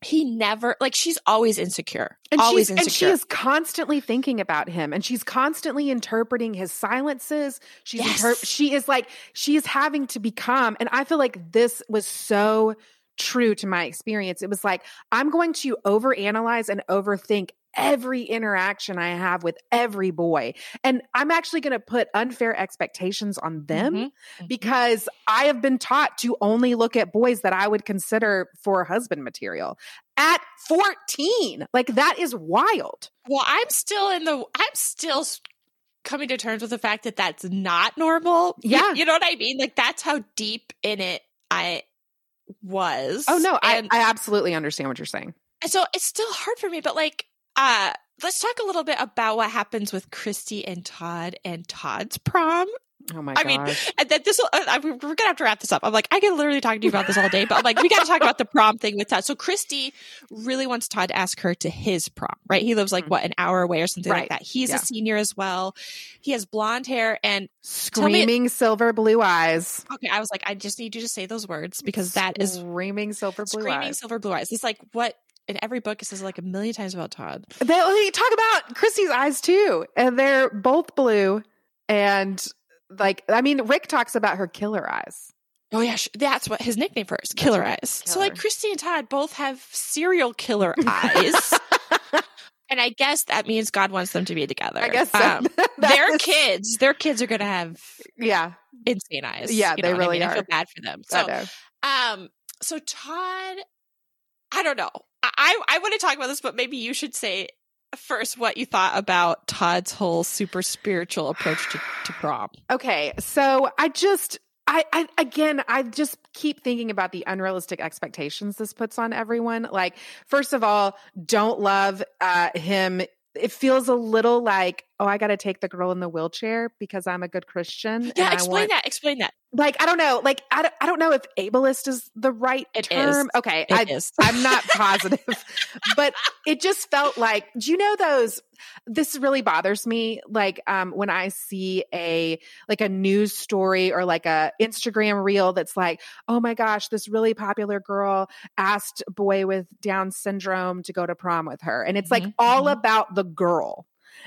He never like she's always insecure. And always she's, insecure. and she is constantly thinking about him and she's constantly interpreting his silences. She's Yes. inter- she is like she is having to become and I feel like this was so true to my experience. It was like I'm going to overanalyze and overthink every interaction I have with every boy. And I'm actually going to put unfair expectations on them Mhm, mhm. because I have been taught to only look at boys that I would consider for husband material at 14. Like that is wild. Well, I'm still in the. I'm still coming to terms with the fact that that's not normal. You- Yeah. you, know what I mean. Like that's how deep in it I was. Oh no, I, I absolutely understand what you're saying. So it's still hard for me, but like, uh, let's talk a little bit about what happens with Christy and Todd and Todd's prom. Oh my I mean, gosh. And then this will, uh, I- we're going to have to wrap this up. I'm like, I can literally talk to you about this all day, but I'm like, we got to talk about the prom thing with Todd. So Christy really wants Todd to ask her to his prom, right? He lives like, Mhm. what, an hour away or something Right. like that. He's Yeah. a senior as well. He has blonde hair and Screaming silver blue eyes. okay, I was like, I just need you to say those words because that is screaming silver blue screaming eyes. silver blue eyes. It's like what in every book it says like a million times about Todd. They, they talk about Christy's eyes too, and they're both blue. And like, I mean, Rick talks about her killer eyes. Oh yeah, that's what his nickname for her is, Killer right, Eyes. So like Killer. Christy and Todd both have serial killer eyes, and I guess that means God wants them to be together. I guess so. Um, their is- kids, their kids are gonna have Yeah, insane eyes. Yeah, you they know I really mean? I feel bad for them. So um, so Todd, I don't know. I I, I want to talk about this, but maybe you should say first what you thought about Todd's whole super spiritual approach to, to prom. Okay, so I just I, I again I just keep thinking about the unrealistic expectations this puts on everyone. Like, first of all, don't love uh him. It feels a little like, oh, I got to take the girl in the wheelchair because I'm a good Christian. Yeah, explain want, that. Explain that. Like, I don't know. Like, I don't, I don't know if ableist is the right It term. is. Okay, It I, is. I'm not positive, but it just felt like, do you know those? This really bothers me. Like, um, when I see a, like a news story or like a Instagram reel that's like, oh my gosh, this really popular girl asked boy with Down syndrome to go to prom with her. And it's like Mhm, all mhm. about the girl.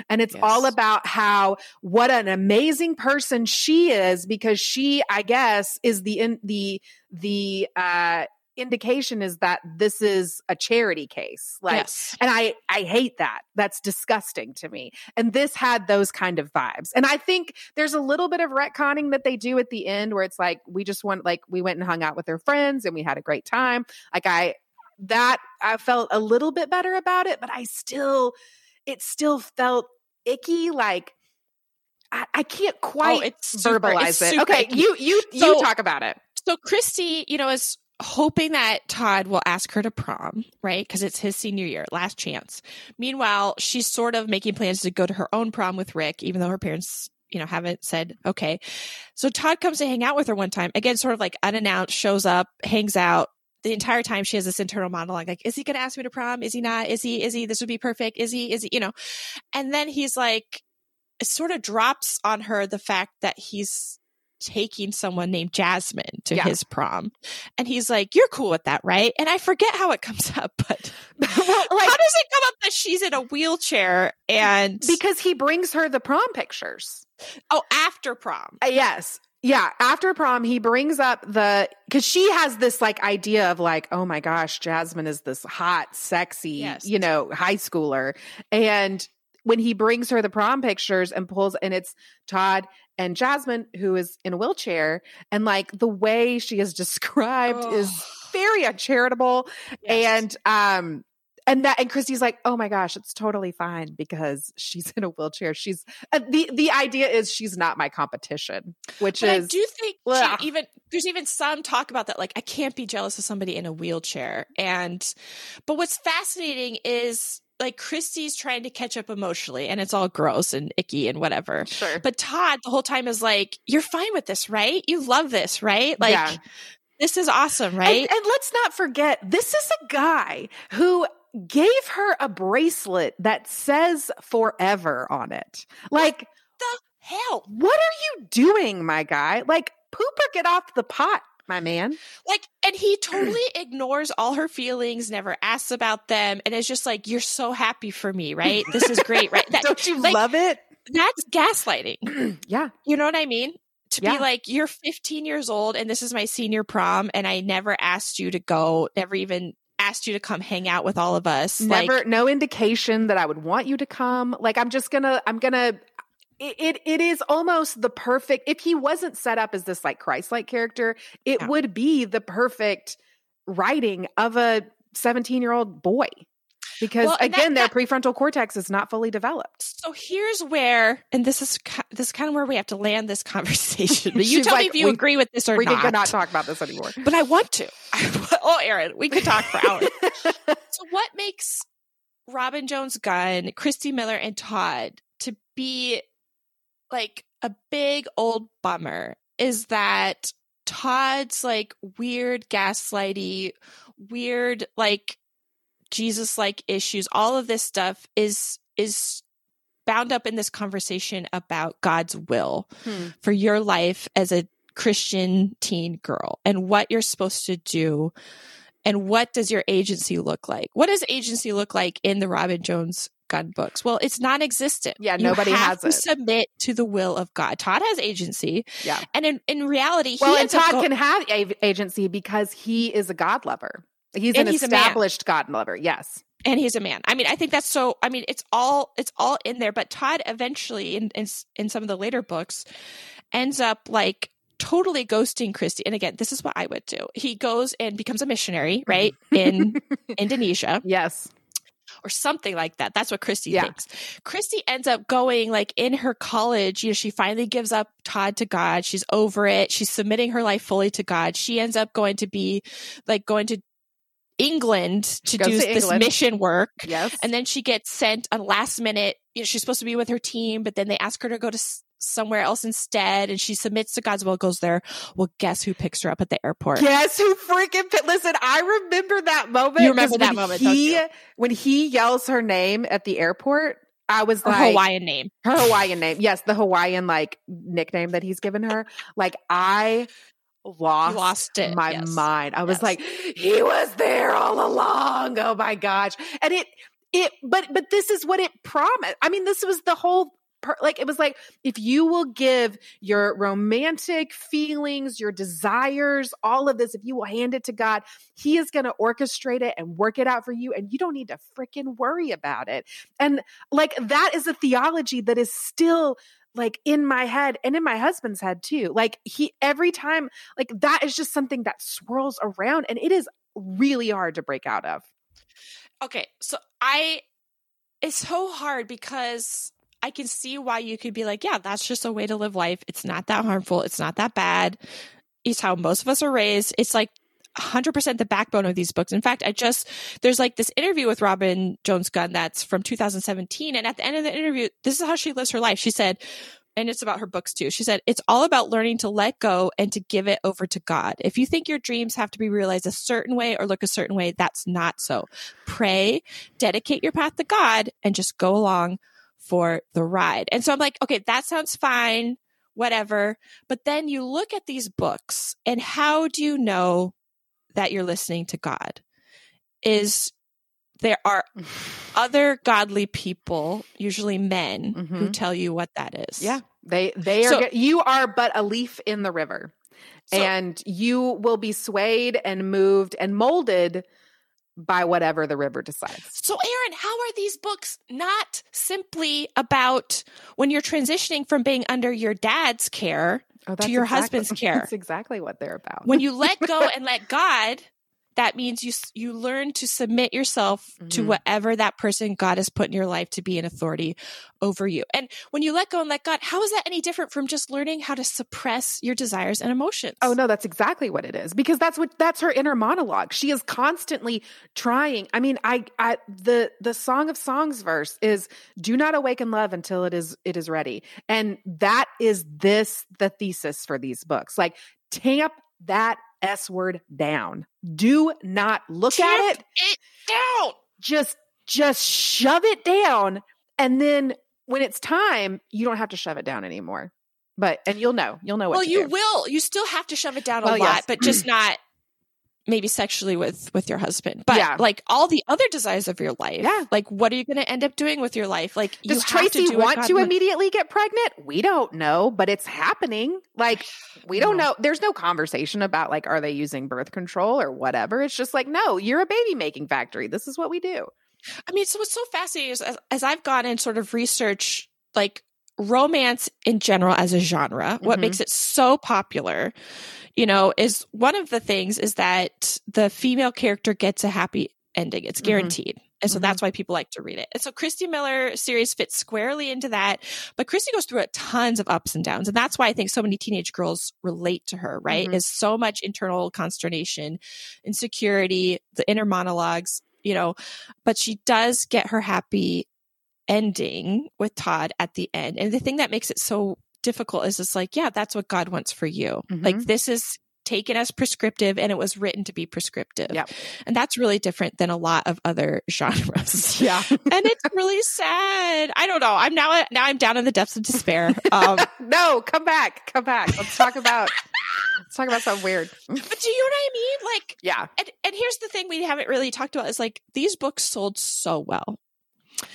And it's all about how what an amazing person she is because she, I guess, is the in the the uh indication is that this is a charity case. Like yes. and I I hate that. That's disgusting to me. And this had those kind of vibes. And I think there's a little bit of retconning that they do at the end where it's like we just went like we went and hung out with our friends and we had a great time. Like I that I felt a little bit better about it, but I still it still felt icky like I, I can't oh, quite Oh, it's super- verbalize it's it. Okay, icky. you you So- you talk about it. So Christy, you know, is hoping that Todd will ask her to prom, right? Because it's his senior year, last chance. Meanwhile, she's sort of making plans to go to her own prom with Rick, even though her parents, you know, haven't said okay. So Todd comes to hang out with her one time, again, sort of like unannounced, shows up, hangs out. The entire time she has this internal monologue, like, is he going to ask me to prom? Is he not? Is he? Is he? This would be perfect. Is he? Is he? You know? And then he's like, it sort of drops on her the fact that he's taking someone named Jasmine to Yeah. his prom. And he's like, You're cool with that, right? And I forget how it comes up, but well, how does it come up that she's in a wheelchair and because he brings her the prom pictures. oh after prom. Uh, yes. Yeah, after prom, he brings up the because she has this like idea of like, oh my gosh, Jasmine is this hot, sexy, Yes. you know, high schooler. And when he brings her the prom pictures and pulls, and it's Todd and Jasmine who is in a wheelchair, and like the way she is described is very uncharitable. Yes. And um and that and Christy's like, oh my gosh, it's totally fine because she's in a wheelchair. She's uh, the the idea is she's not my competition, which But I do think even there's even some talk about that. Like, I can't be jealous of somebody in a wheelchair. And but what's fascinating is like Christy's trying to catch up emotionally, and it's all gross and icky and whatever. sure. But Todd the whole time is like, "You're fine with this, right? You love this, right? Like, Yeah. this is awesome, right?" And, and let's not forget, this is a guy who gave her a bracelet that says forever on it. Like, the hell, what are you doing, my guy? Like, poop or get off the pot, my man. like, and he totally ignores all her feelings, never asks about them, and is just like, "You're so happy for me, right? This is great, right?" That, Don't you like- love it? that's gaslighting. yeah. You know what I mean? To Yeah. be like, you're 15 years old and this is my senior prom, and I never asked you to go, never even asked you to come hang out with all of us. Never, Like, no indication that I would want you to come. Like, I'm just gonna, I'm gonna. It, it it is almost the perfect. If he wasn't set up as this like Christ-like character, it Yeah. would be the perfect writing of a 17 year old boy. Because Well, and that- again, their prefrontal cortex is not fully developed. so here's where, and this is this is kind of where we have to land this conversation. But you tell me if you we- agree with this or not. we not. cannot talk about this anymore. But I want to. oh, Erin, we could talk for hours. so, what makes Robin Jones Gunn, Christy Miller, and Todd to be like a big old bummer is that Todd's like weird gaslighty, weird like Jesus like issues, all of this stuff is is bound up in this conversation about God's will Hmm. for your life as a Christian teen girl and what you're supposed to do and what does your agency look like? What does agency look like in the Robin Jones Gunn books? Well, it's non-existent. Yeah, nobody has to it. submit to the will of God. Todd has agency, Yeah. and in, in reality, Well, he and Todd go- can have agency because he is a God lover. He's And an he's established God lover. Yes. and he's a man. I mean, I think that's so. I mean, it's all it's all in there. But Todd eventually, in in, in some of the later books, ends up like totally ghosting Christy. And again, this is what I would do. He goes and becomes a missionary, mm-hmm. right in Indonesia Yes. or something like that. That's what Christy Yeah. thinks. Christy ends up going like in her college, you know, she finally gives up Todd to God. She's over it. She's submitting her life fully to God. She ends up going to be like going to England to do to this England. mission work. Yes. And then she gets sent on last minute. You know, she's supposed to be with her team, but then they ask her to go to s- somewhere else instead. And she submits to God's will, goes there. Well, guess who picks her up at the airport? Guess who freaking pi- listen? I remember that moment. You remember that moment, He when he yells her name at the airport. I was Her like Hawaiian name. her Hawaiian name. Yes, the Hawaiian like nickname that he's given her. Like I lost, lost it, my yes. mind. I was like, he was there all along. Oh my gosh. And it it but but this is what it promised. I mean, this was the whole per- like it was like if you will give your romantic feelings, your desires, all of this, if you will hand it to God, He is going to orchestrate it and work it out for you, and you don't need to freaking worry about it. And like that is a theology that is still like in my head and in my husband's head too. Like he every time like that is just something that swirls around and it is really hard to break out of. Okay, so I it's so hard because I can see why you could be like, yeah, that's just a way to live life. It's not that harmful. It's not that bad. It's how most of us are raised. It's like 100% the backbone of these books. In fact, I just there's like this interview with Robin Jones Gunn that's from 2017 and at the end of the interview, this is how she lives her life. She said, and it's about her books too. She said, It's all about learning to let go and to give it over to God. If you think your dreams have to be realized a certain way or look a certain way, that's not so. Pray, dedicate your path to God, and just go along for the ride. And so I'm like, okay, that sounds fine whatever. But then you look at these books, and how do you know that you're listening to God? Is there are other godly people, usually men, who Mhm. tell you what that is. Yeah. They they are So- you are but a leaf in the river. So- and you will be swayed and moved and molded by whatever the river decides. So, Erin, how are these books not simply about when you're transitioning from being under your dad's care Oh, to your husband's care? That's exactly what they're about. when you let go and let God, that means you you learn to submit yourself to Mhm. whatever that person God has put in your life to be an authority over you. And when you let go and let God, how is that any different from just learning how to suppress your desires and emotions? Oh no, that's exactly what it is because that's what that's her inner monologue. She is constantly trying. I mean, I, I the the Song of Songs verse is "Do not awaken love until it is it is ready," and that is this the thesis for these books. Like tamp that s word down. Do not look at it. it down. Just just shove it down, and then when it's time, you don't have to shove it down anymore. But and you'll know you'll know what Well, you do. will. You still have to shove it down a Well, lot, yes. but just not maybe sexually with with your husband. But Yeah. like all the other desires of your life. Yeah. Like what are you going to end up doing with your life? Like you Does have Tracy to do want to immediately get pregnant? We don't know, but it's happening. Like we don't No. know. There's no conversation about like are they using birth control or whatever. It's just like no, you're a baby making factory. This is what we do. I mean, so what's so fascinating is as, as I've gone and sort of research like romance in general as a genre, what Mhm. makes it so popular, you know, is one of the things is that the female character gets a happy ending. It's Mhm. guaranteed. And so Mhm. that's why people like to read it. And so Christy Miller series fits squarely into that. But Christy goes through a tons of ups and downs. And that's why I think so many teenage girls relate to her, right? Mhm. Is so much internal consternation, insecurity, the inner monologues, you know, but she does get her happy ending with Todd at the end. And the thing that makes it so difficult is it's like, yeah, that's what God wants for you. Like Mhm. this is taken as prescriptive and it was written to be prescriptive. Yep. And that's really different than a lot of other genres. Yeah. and it's really sad. I don't know. I'm now now I'm down in the depths of despair. Um, no, come back. Come back. Let's talk about let's talk about something weird. but do you know what I mean? Like Yeah. and, and here's the thing we haven't really talked about is like these books sold so well.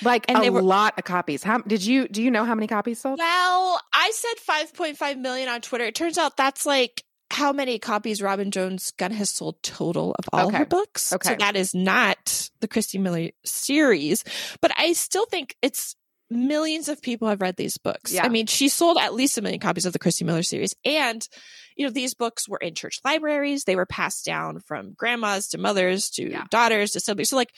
Like And a they were- lot of copies. How did you do you know how many copies sold? Well, I said 5.5 million on Twitter. It turns out that's like how many copies Robin Jones Gunn has sold total of all Okay. her books. Okay. So that is not the Christy Miller series, but I still think it's millions of people have read these books. Yeah. I mean, she sold at least a million copies of the Christy Miller series. And, you know, these books were in church libraries. They were passed down from grandmas to mothers to Yeah. daughters to siblings. So like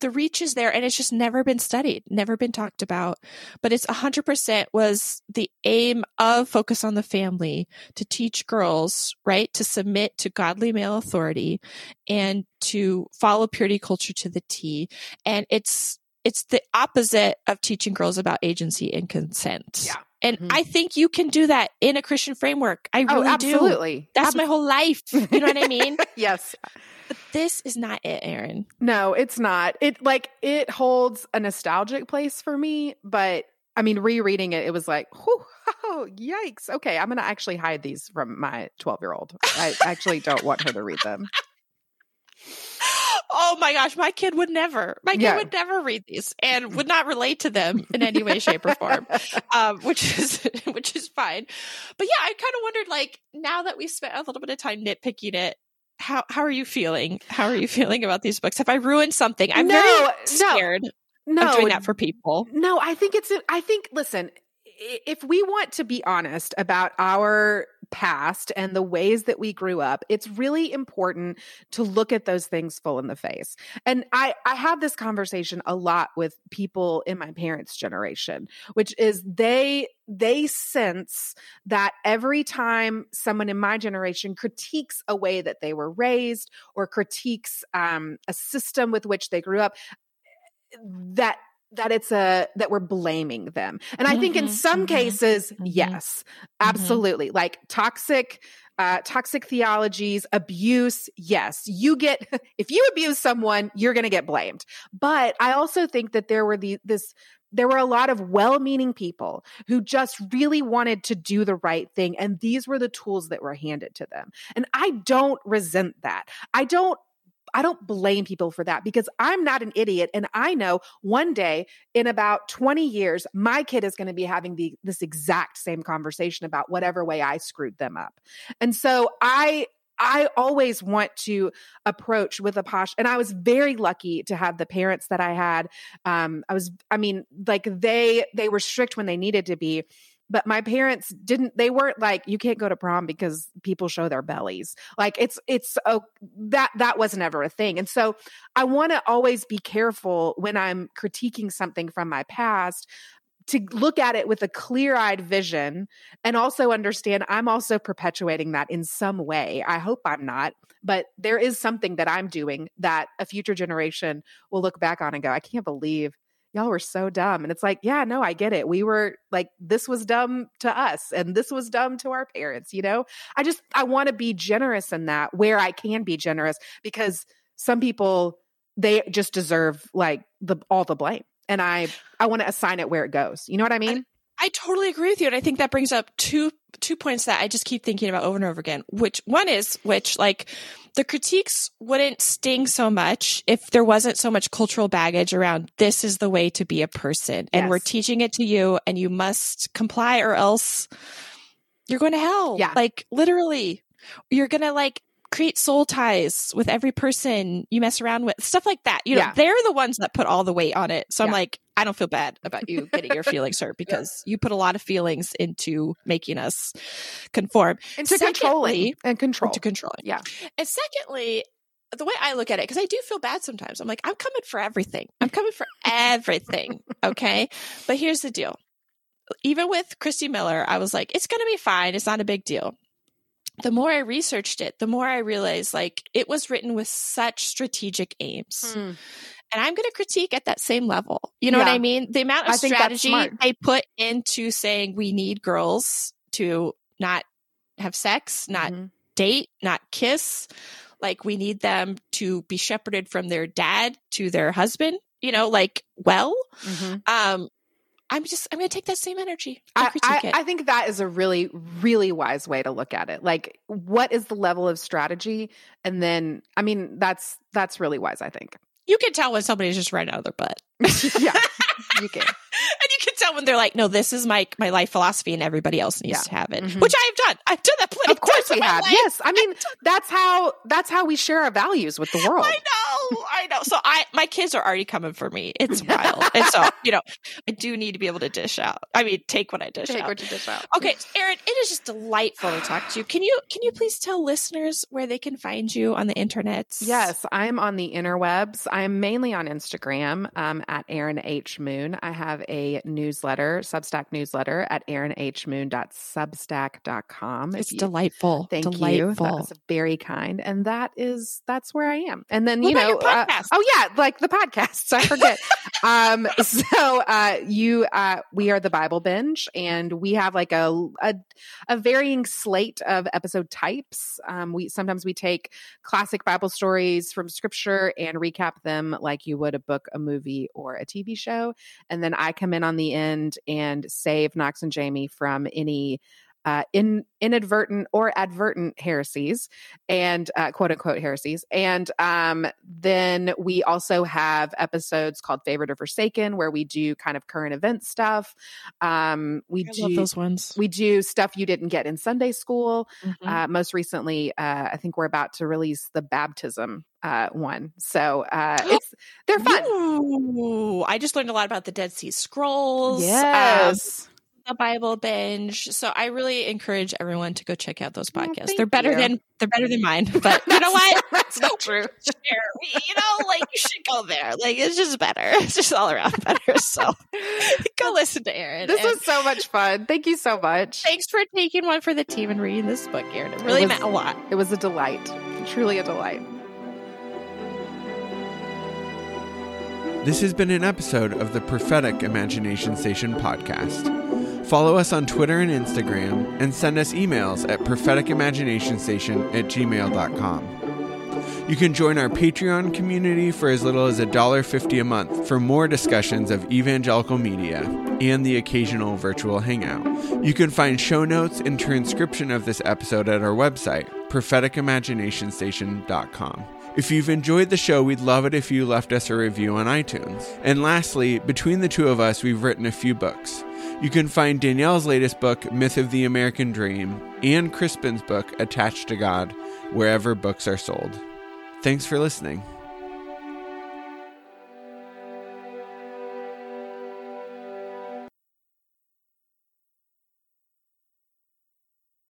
the reach is there and it's just never been studied, never been talked about. But it's 100% was the aim of Focus on the Family to teach girls, right, to submit to godly male authority and to follow purity culture to the T. And it's, it's the opposite of teaching girls about agency and consent. Yeah. And Mhm. I think you can do that in a Christian framework. I Oh, really do. absolutely. That's Ab- my whole life. You know what I mean? yes. But this is not it, Erin. No, it's not. It like it holds a nostalgic place for me, but I mean, rereading it, it was like, whew, oh, yikes. Okay, I'm gonna actually hide these from my 12 year old. I actually don't want her to read them. Oh my gosh, my kid would never. My kid Yeah. would never read these and would not relate to them in any way, shape, or form. Um, which is which is fine. But yeah, I kind of wondered, like, now that we spent a little bit of time nitpicking it, how how are you feeling? How are you feeling about these books? Have I ruined something? I'm No, very scared no, of doing that for people. No, I think it's, I think, listen, if we want to be honest about our past and the ways that we grew up, it's really important to look at those things full in the face. And I, I have this conversation a lot with people in my parents' generation, which is they, they sense that every time someone in my generation critiques a way that they were raised or critiques um, a system with which they grew up, that that it's a that we're blaming them. And i think in Mhm, some mhm, cases mhm. yes absolutely. Like toxic uh toxic theologies abuse yes. You get if you abuse someone you're going to get blamed. But i also think that there were the this there were a lot of well-meaning people who just really wanted to do the right thing and these were the tools that were handed to them. And i don't resent that. I don't I don't blame people for that because I'm not an idiot. And I know one day in about 20 years, my kid is going to be having the, this exact same conversation about whatever way I screwed them up. And so I, I always want to approach with a posh, and I was very lucky to have the parents that I had. Um, I was, I mean, like they they were strict when they needed to be, but my parents didn't they weren't like you can't go to prom because people show their bellies like it's it's oh that that was never a thing and so i want to always be careful when i'm critiquing something from my past to look at it with a clear-eyed vision and also understand I'm also perpetuating that in some way. I hope I'm not, but there is something that I'm doing that a future generation will look back on and go, I can't believe y'all were so dumb. And it's like, yeah, no, I get it. We were like, this was dumb to us and this was dumb to our parents, you know? I just, I want to be generous in that where I can be generous because some people, they just deserve like the all the blame and I I want to assign it where it goes. You know what I mean? I, I totally agree with you, and I think that brings up two two points that I just keep thinking about over and over again. Which one is which like the critiques wouldn't sting so much if there wasn't so much cultural baggage around this is the way to be a person, and Yes. we're teaching it to you, and you must comply or else you're going to hell. Yeah. like literally, you're gonna like create soul ties with every person you mess around with stuff like that. You know Yeah. they're the ones that put all the weight on it. So i'm like i don't feel bad about you getting your feelings hurt because you put a lot of feelings into making us conform. Into Secondly- controlling and control. into controlling. Yeah. and secondly the way i look at it because i do feel bad sometimes. I'm like i'm coming for everything. I'm coming for everything okay? But here's the deal. Even with christy miller i was like it's gonna be fine. It's not a big deal the more I researched it, the more I realized like it was written with such strategic aims. Hmm. And I'm going to critique at that same level. You know what I mean? The amount of I strategy they put into saying we need girls to not have sex, not Mhm. date, not kiss. Like we need them to be shepherded from their dad to their husband, you know, like well. Mhm. Um I'm just I'm gonna take that same energy. I, I, it. I think that is a really, really wise way to look at it. Like, what is the level of strategy? And then, I mean, that's that's really wise. I think. you can tell when somebody's just right out of their butt. yeah, you can. and you can tell when they're like, "No, this is my my life philosophy, and everybody else needs Yeah. to have it." Mhm. Which I've done. I've done that plenty. Of course, we have. life. Yes, I mean, that's how that's how we share our values with the world. I know, I know. So I, my kids are already coming for me. It's wild, and so you know, I do need to be able to dish out. I mean, take what I dish Take out. what you dish out. Okay, Erin, it is just delightful to talk to you. Can you can you please tell listeners where they can find you on the internet? Yes, I'm on the interwebs. I'm mainly on Instagram um, at Erin H. Moon. I have a newsletter, Substack newsletter at erinhmoon.substack.com. it's you- delightful. Thank you. delightful. That was very kind. And that is that's where I am. And then What you know, uh, oh yeah, like the podcasts. I forget. um, so uh, you, uh, we are the Bible Binge, and we have like a a, a varying slate of episode types. Um, we sometimes we take classic Bible stories from Scripture and recap them like you would a book, a movie, or a TV show, and then I come in on the end and save Knox and Jamie from any uh, in inadvertent or advertent heresies and uh, quote unquote heresies. And um, then we also have episodes called Favored or Forsaken, where we do kind of current event stuff. Um, we I do love those ones. we do stuff you didn't get in Sunday school. Mhm. Uh, most recently, uh, I think we're about to release the baptism uh, one. So uh, it's they're fun. Ooh, I just learned a lot about the Dead Sea Scrolls. um, Yes. the Bible binge. So I really encourage everyone to go check out those Oh, podcasts. thank they're better you. than they're better than mine. But you know what? That's not true. Share. You know, like you should go there. Like it's just better. It's just all around better. So go listen to Erin. This And was so much fun. Thank you so much. thanks for taking one for the team and reading this book, Erin. It really was- meant a lot. It was a delight. Truly a delight. This has been an episode of the Prophetic Imagination Station podcast. Follow us on Twitter and Instagram and send us emails at propheticimaginationstation at gmail.com. You can join our Patreon community for as little as $1.50 a month for more discussions of evangelical media and the occasional virtual hangout. You can find show notes and transcription of this episode at our website, propheticimaginationstation.com. If you've enjoyed the show, we'd love it if you left us a review on iTunes. And lastly, between the two of us, we've written a few books. You can find Danielle's latest book, Myth of the American Dream, and Krispin's book, Attached to God, wherever books are sold. Thanks for listening.